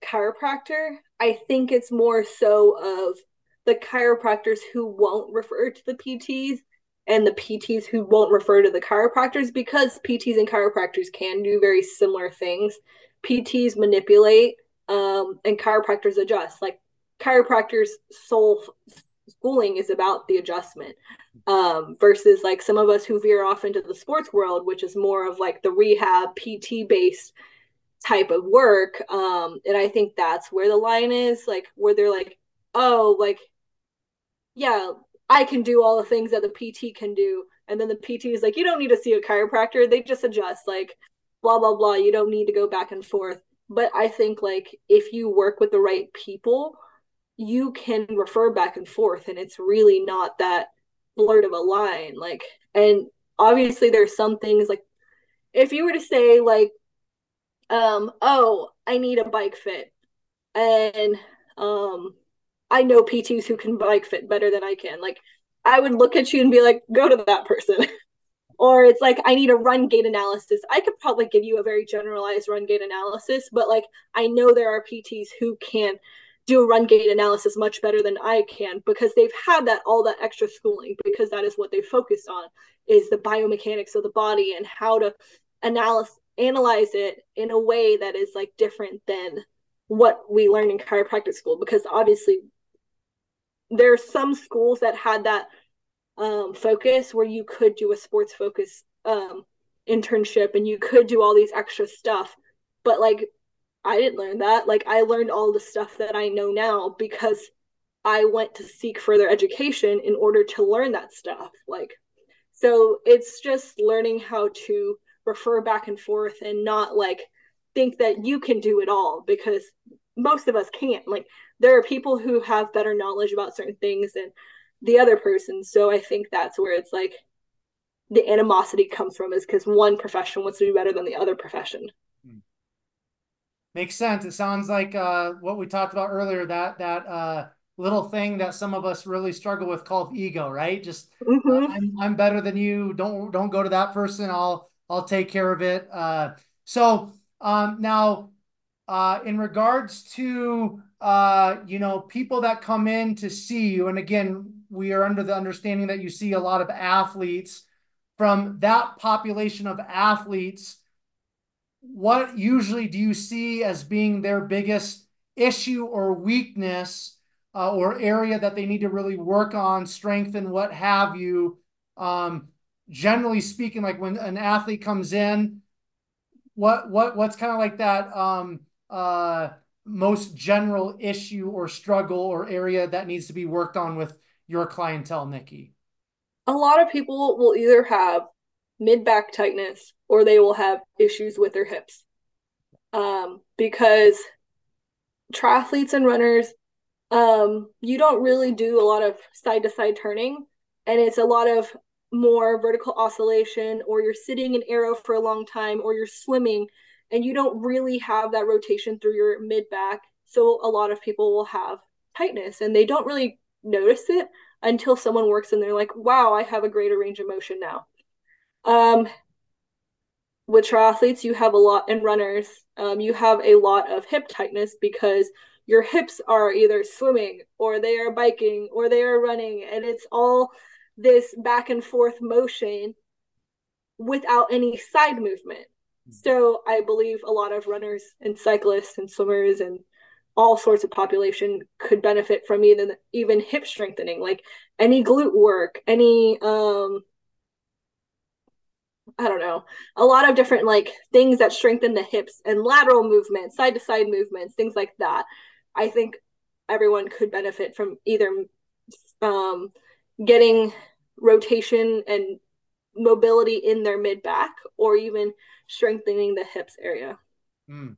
chiropractor. I think it's more so of the chiropractors who won't refer to the PTs and the PTs who won't refer to the chiropractors because PTs and chiropractors can do very similar things. PTs manipulate um, and chiropractors adjust. Like chiropractors' sole schooling is about the adjustment um, versus like some of us who veer off into the sports world, which is more of like the rehab PT based type of work um and i think that's where the line is like where they're like oh like yeah i can do all the things that the pt can do and then the pt is like you don't need to see a chiropractor they just adjust like blah blah blah you don't need to go back and forth. But i think like if you work with the right people you can refer back and forth and it's really not that blurred of a line like and obviously there's some things like if you were to say like um, oh, I need a bike fit. And um, I know PTs who can bike fit better than I can. Like, I would look at you and be like, go to that person. or it's like, I need a run gait analysis. I could probably give you a very generalized run gait analysis, but like, I know there are PTs who can do a run gait analysis much better than I can because they've had that all that extra schooling because that is what they focus on is the biomechanics of the body and how to analyze analyze it in a way that is like different than what we learn in chiropractic school because obviously there are some schools that had that um, focus where you could do a sports focus um, internship and you could do all these extra stuff but like i didn't learn that like i learned all the stuff that i know now because i went to seek further education in order to learn that stuff like so it's just learning how to refer back and forth and not like think that you can do it all because most of us can't. Like there are people who have better knowledge about certain things than the other person. So I think that's where it's like the animosity comes from is because one profession wants to be better than the other profession. Makes sense. It sounds like uh, what we talked about earlier that that uh, little thing that some of us really struggle with called ego, right? Just mm-hmm. uh, I'm, I'm better than you. Don't don't go to that person. I'll I'll take care of it. Uh, so um, now, uh, in regards to uh, you know people that come in to see you, and again, we are under the understanding that you see a lot of athletes. from that population of athletes, what usually do you see as being their biggest issue or weakness uh, or area that they need to really work on, strengthen, what have you? Um, generally speaking, like when an athlete comes in, what what what's kind of like that um, uh, most general issue or struggle or area that needs to be worked on with your clientele, Nikki? A lot of people will either have mid back tightness or they will have issues with their hips. Um, because triathletes and runners, um, you don't really do a lot of side to side turning, and it's a lot of more vertical oscillation, or you're sitting in aero for a long time, or you're swimming, and you don't really have that rotation through your mid back. So a lot of people will have tightness, and they don't really notice it until someone works and they're like, wow, I have a greater range of motion now. Um, with triathletes, you have a lot, and runners, um, you have a lot of hip tightness because your hips are either swimming or they are biking or they are running, and it's all this back and forth motion without any side movement. Hmm. So I believe a lot of runners and cyclists and swimmers and all sorts of population could benefit from even even hip strengthening, like any glute work, any um I don't know, a lot of different like things that strengthen the hips and lateral movements, side to side movements, things like that. I think everyone could benefit from either um, getting rotation and mobility in their mid back or even strengthening the hips area. Mm.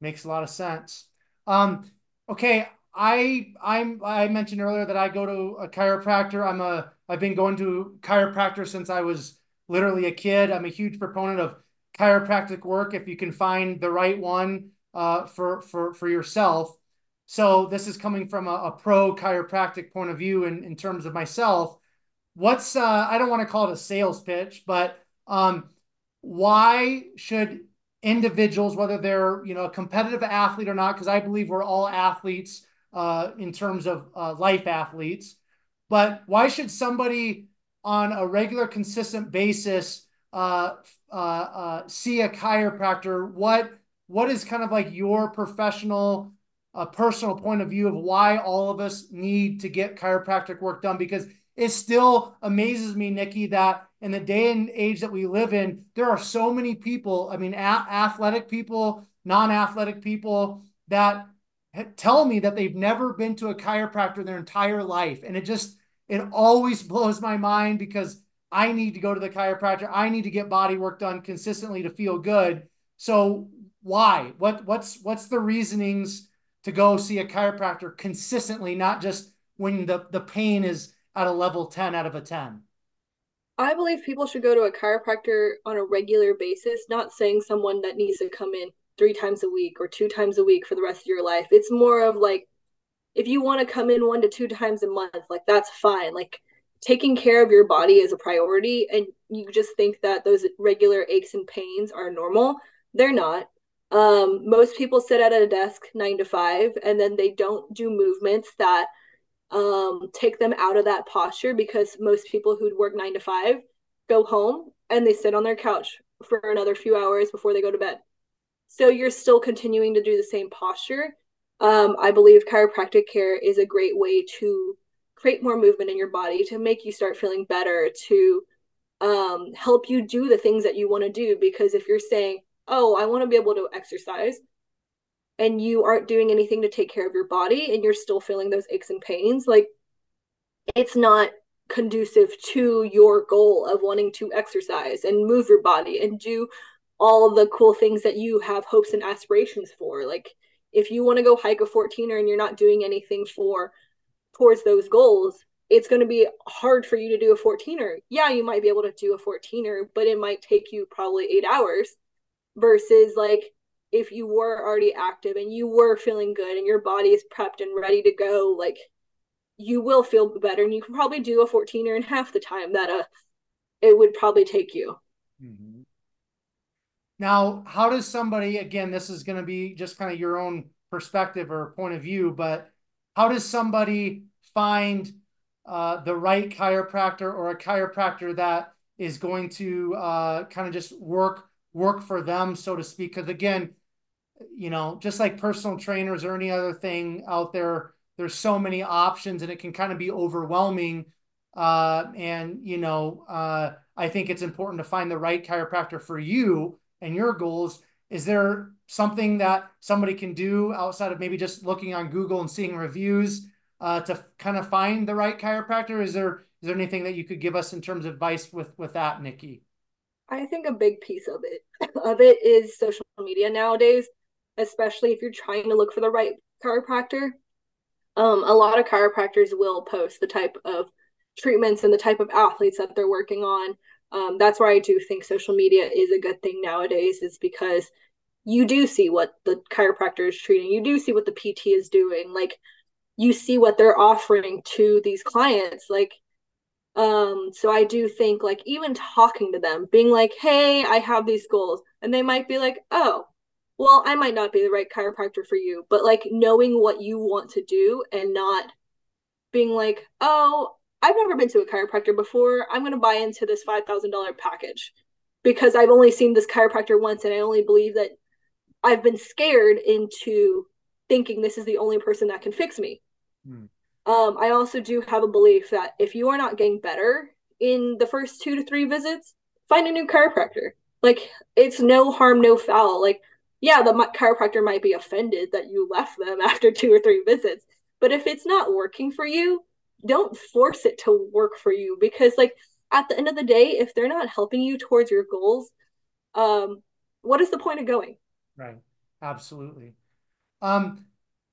Makes a lot of sense. Um, okay, I I'm I mentioned earlier that I go to a chiropractor. I'm a I've been going to chiropractor since I was literally a kid. I'm a huge proponent of chiropractic work if you can find the right one uh, for for for yourself. So this is coming from a, a pro chiropractic point of view in, in terms of myself. What's uh, I don't want to call it a sales pitch, but um, why should individuals, whether they're you know a competitive athlete or not, because I believe we're all athletes uh, in terms of uh, life athletes, but why should somebody on a regular, consistent basis uh, uh, uh, see a chiropractor? What what is kind of like your professional, uh, personal point of view of why all of us need to get chiropractic work done? Because it still amazes me, Nikki, that in the day and age that we live in, there are so many people. I mean, a- athletic people, non-athletic people that tell me that they've never been to a chiropractor in their entire life, and it just it always blows my mind because I need to go to the chiropractor. I need to get body work done consistently to feel good. So why? What what's what's the reasonings to go see a chiropractor consistently, not just when the, the pain is at a level 10 out of a 10? I believe people should go to a chiropractor on a regular basis, not saying someone that needs to come in three times a week or two times a week for the rest of your life. It's more of like if you want to come in one to two times a month, like that's fine. Like taking care of your body is a priority and you just think that those regular aches and pains are normal. They're not. Um, most people sit at a desk nine to five and then they don't do movements that um, take them out of that posture because most people who'd work nine to five go home and they sit on their couch for another few hours before they go to bed. So you're still continuing to do the same posture um, I believe chiropractic care is a great way to create more movement in your body, to make you start feeling better, to um, help you do the things that you want to do. Because if you're saying, oh, I want to be able to exercise, and you aren't doing anything to take care of your body and you're still feeling those aches and pains, like it's not conducive to your goal of wanting to exercise and move your body and do all the cool things that you have hopes and aspirations for. Like, if you want to go hike a 14er and you're not doing anything for towards those goals it's going to be hard for you to do a 14er yeah you might be able to do a 14er but it might take you probably eight hours versus like if you were already active and you were feeling good and your body is prepped and ready to go like you will feel better and you can probably do a 14er in half the time that uh it would probably take you mm-hmm. Now, how does somebody, again, this is going to be just kind of your own perspective or point of view, but how does somebody find uh, the right chiropractor or a chiropractor that is going to uh, kind of just work work for them, so to speak. Because again, you know, just like personal trainers or any other thing out there, there's so many options, and it can kind of be overwhelming. Uh, and you know, uh, I think it's important to find the right chiropractor for you and your goals. Is there something that somebody can do outside of maybe just looking on Google and seeing reviews uh, to kind of find the right chiropractor? Is there is there anything that you could give us in terms of advice with with that, Nikki? I think a big piece of it of it is social media nowadays, especially if you're trying to look for the right chiropractor. Um, a lot of chiropractors will post the type of treatments and the type of athletes that they're working on. Um, that's why I do think social media is a good thing nowadays, is because you do see what the chiropractor is treating, you do see what the PT is doing, like you see what they're offering to these clients. Like um, so I do think like even talking to them, being like, hey, I have these goals, and they might be like, oh, well, I might not be the right chiropractor for you, but like knowing what you want to do and not being like, oh, I've never been to a chiropractor before. I'm going to buy into this $5,000 package because I've only seen this chiropractor once and I only believe that I've been scared into thinking this is the only person that can fix me. Hmm. Um, I also do have a belief that if you are not getting better in the first two to three visits, find a new chiropractor. Like it's no harm, no foul. Like, yeah, the chiropractor might be offended that you left them after two or three visits, but if it's not working for you, don't force it to work for you because, like, at the end of the day, if they're not helping you towards your goals, um, what is the point of going? Right. Absolutely. Um,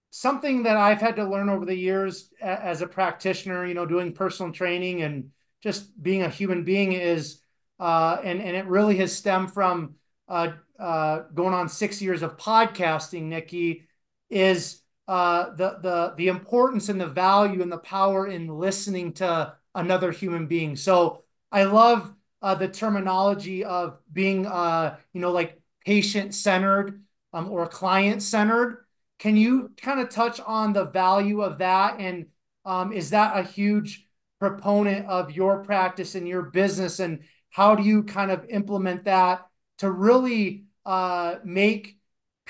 something that I've had to learn over the years as a practitioner, you know, doing personal training and just being a human being is, uh, and and it really has stemmed from uh, uh, going on six years of podcasting, Nikki, is uh, the the the importance and the value and the power in listening to another human being. So I love uh, the terminology of being, uh, you know, like patient centered um, or client centered can you kind of touch on the value of that? And um, is that a huge proponent of your practice and your business? And how do you kind of implement that to really uh, make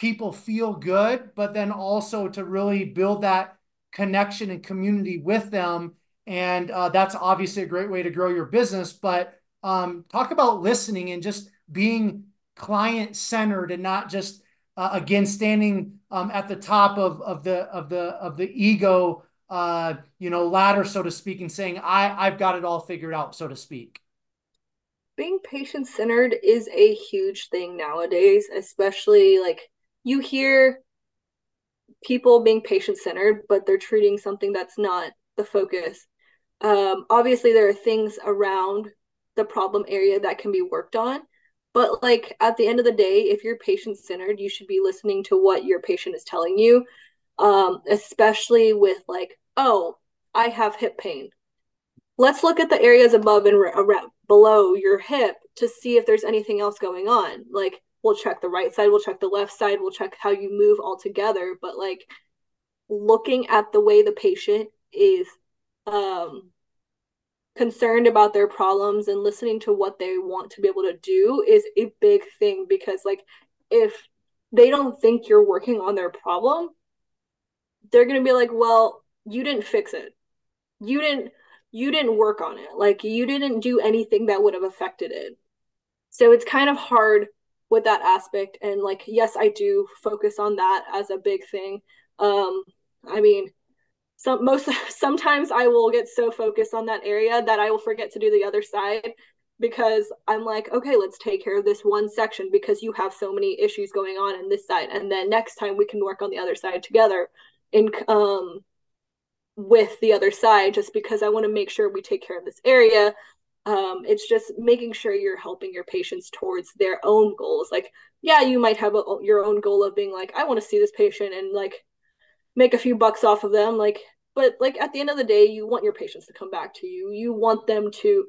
people feel good, but then also to really build that connection and community with them? And uh, that's obviously a great way to grow your business. But um, talk about listening and just being client centered and not just uh, again standing um, at the top of of the of the of the ego uh, you know ladder so to speak and saying I I've got it all figured out so to speak. Being patient centered is a huge thing nowadays, especially like you hear people being patient centered, but they're treating something that's not the focus. Um, obviously, there are things around the problem area that can be worked on, but like at the end of the day, if you're patient centered, you should be listening to what your patient is telling you. Um, especially with like, oh, I have hip pain. Let's look at the areas above and around, below your hip to see if there's anything else going on. Like, we'll check the right side, we'll check the left side, we'll check how you move all together. But like, looking at the way the patient is um concerned about their problems and listening to what they want to be able to do is a big thing because like if they don't think you're working on their problem they're going to be like well you didn't fix it you didn't you didn't work on it like you didn't do anything that would have affected it so it's kind of hard with that aspect. And like yes i do focus on that as a big thing. Um i mean some most sometimes I will get so focused on that area that I will forget to do the other side because I'm like, okay, let's take care of this one section because you have so many issues going on in this side, and then next time we can work on the other side together, in um with the other side, just because I want to make sure we take care of this area. Um, it's just making sure you're helping your patients towards their own goals. Like, yeah, you might have a, your own goal of being like, I want to see this patient and like make a few bucks off of them like but like at the end of the day you want your patients to come back to you. You want them to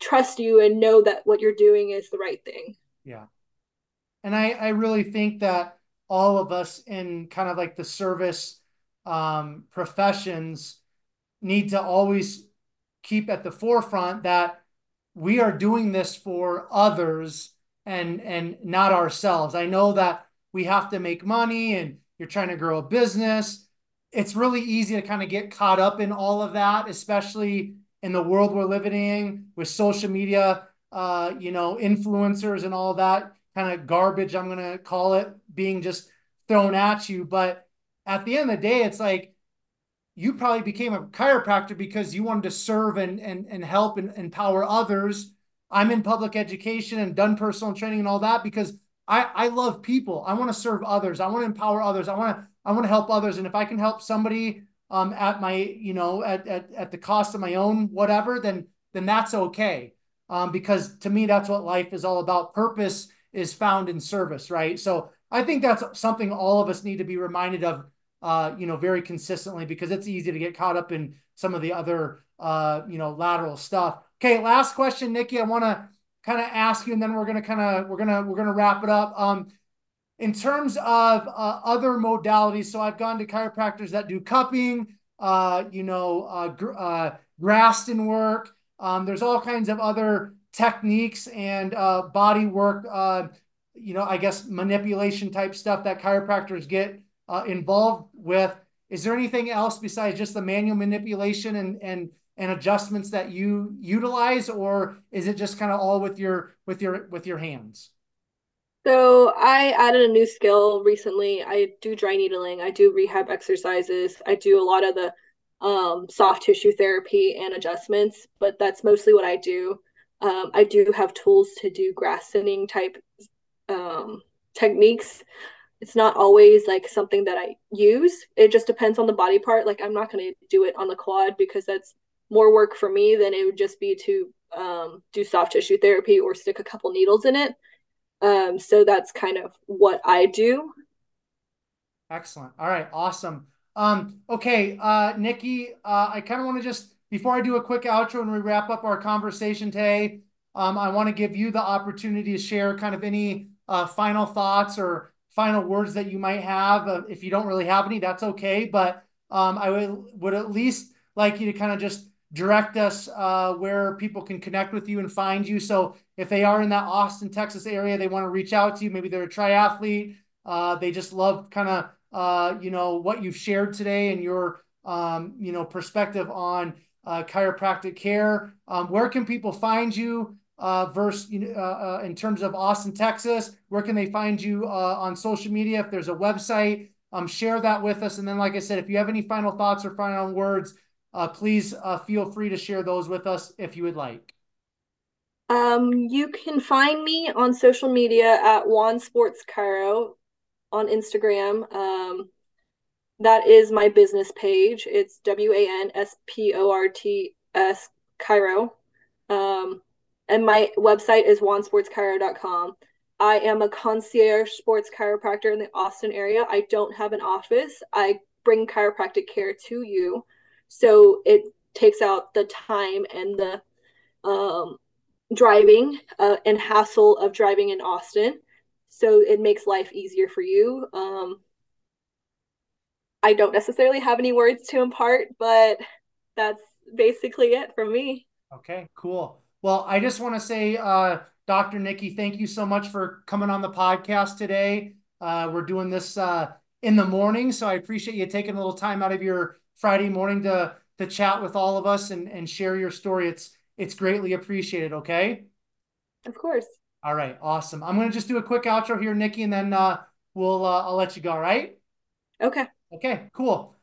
trust you and know that what you're doing is the right thing. Yeah. And i i really think that all of us in kind of like the service um, professions need to always keep at the forefront that we are doing this for others and and not ourselves. I know that we have to make money and you're trying to grow a business. It's really easy to kind of get caught up in all of that, especially in the world we're living in with social media, uh, you know, influencers and all that kind of garbage, I'm going to call it, being just thrown at you. But at the end of the day, it's like you probably became a chiropractor because you wanted to serve and and, and help and empower others. I'm in public education and done personal training and all that because I, I love people. I want to serve others. I want to empower others. I want to I want to help others. And if I can help somebody um, at my you know at, at at the cost of my own whatever, then then that's okay. Um, because to me that's what life is all about. Purpose is found in service, right? So I think that's something all of us need to be reminded of, uh, you know, very consistently because it's easy to get caught up in some of the other, uh, you know, lateral stuff. Okay, last question, Nikki. I want to kind of ask you, and then we're gonna kind of we're gonna we're gonna wrap it up. Um, in terms of uh, other modalities, so I've gone to chiropractors that do cupping, uh, you know, uh, uh, Graston work. Um, there's all kinds of other techniques and uh, body work, uh, you know, I guess manipulation type stuff that chiropractors get uh, involved with. Is there anything else besides just the manual manipulation and and and adjustments that you utilize, or is it just kind of all with your with your with your hands? So I added a new skill recently. I do dry needling. I do rehab exercises. I do a lot of the um, soft tissue therapy and adjustments, but that's mostly what I do. Um, I do have tools to do Grassoning type um, techniques. It's not always like something that I use. It just depends on the body part. Like I'm not going to do it on the quad because that's more work for me than it would just be to um, do soft tissue therapy or stick a couple needles in it. Um, so that's kind of what I do. Excellent. All right. Awesome. Um, okay, uh, Nikki, uh, I kind of want to just before I do a quick outro and we wrap up our conversation today, um, I want to give you the opportunity to share kind of any uh, final thoughts or final words that you might have. Uh, if you don't really have any, that's okay. But um, I would, would at least like you to kind of just direct us uh, where people can connect with you and find you. So if they are in that Austin, Texas area, they want to reach out to you. Maybe they're a triathlete. Uh, they just love kind of uh, you know what you've shared today and your um, you know perspective on uh, chiropractic care. Um, where can people find you? Uh, versus you know, uh, uh, in terms of Austin, Texas, where can they find you uh, on social media? If there's a website, um, share that with us. And then, like I said, if you have any final thoughts or final words, uh, please uh, feel free to share those with us if you would like. Um, you can find me on social media at Wan Sports Chiro on Instagram. Um, that is my business page. It's W A N S P O R T S Chiro. Um, and my website is wansportschiro.com. I am a concierge sports chiropractor in the Austin area. I don't have an office. I bring chiropractic care to you. So it takes out the time and the um, driving uh, and hassle of driving in Austin. So it makes life easier for you. Um, I don't necessarily have any words to impart, but that's basically it from me. Okay, cool. Well, I just want to say, uh, Dr. Nikki, thank you so much for coming on the podcast today. Uh, we're doing this uh, in the morning, so I appreciate you taking a little time out of your Friday morning to to chat with all of us and, and share your story. It's it's greatly appreciated. Okay. Of course. All right. Awesome. I'm gonna just do a quick outro here, Nikki, and then uh, we'll uh, I'll let you go. All right. Okay. Okay, cool.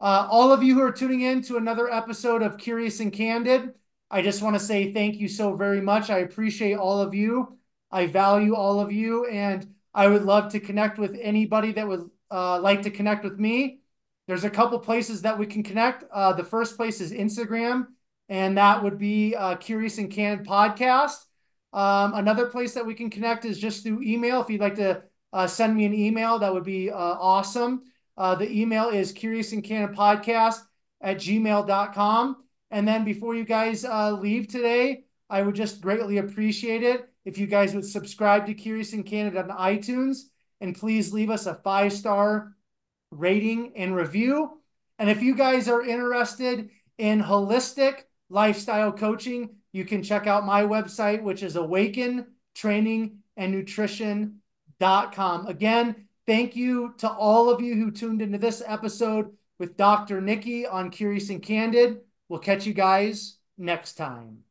Uh, all of you who are tuning in to another episode of Curious and Candid, I just want to say thank you so very much. I appreciate all of you. I value all of you, and I would love to connect with anybody that would uh, like to connect with me. There's a couple places that we can connect. Uh, the first place is Instagram, and that would be uh, Curious and Candid Podcast. Um, another place that we can connect is just through email. If you'd like to uh, send me an email, that would be uh, awesome. Uh, the email is curious and candid podcast at gmail.com. And then before you guys uh, leave today, I would just greatly appreciate it if you guys would subscribe to Curious and Candid on iTunes and please leave us a five star rating and review. And if you guys are interested in holistic lifestyle coaching, you can check out my website, which is Awaken Training and. Again, thank you to all of you who tuned into this episode with Dr. Nikki on Curious and Candid. We'll catch you guys next time.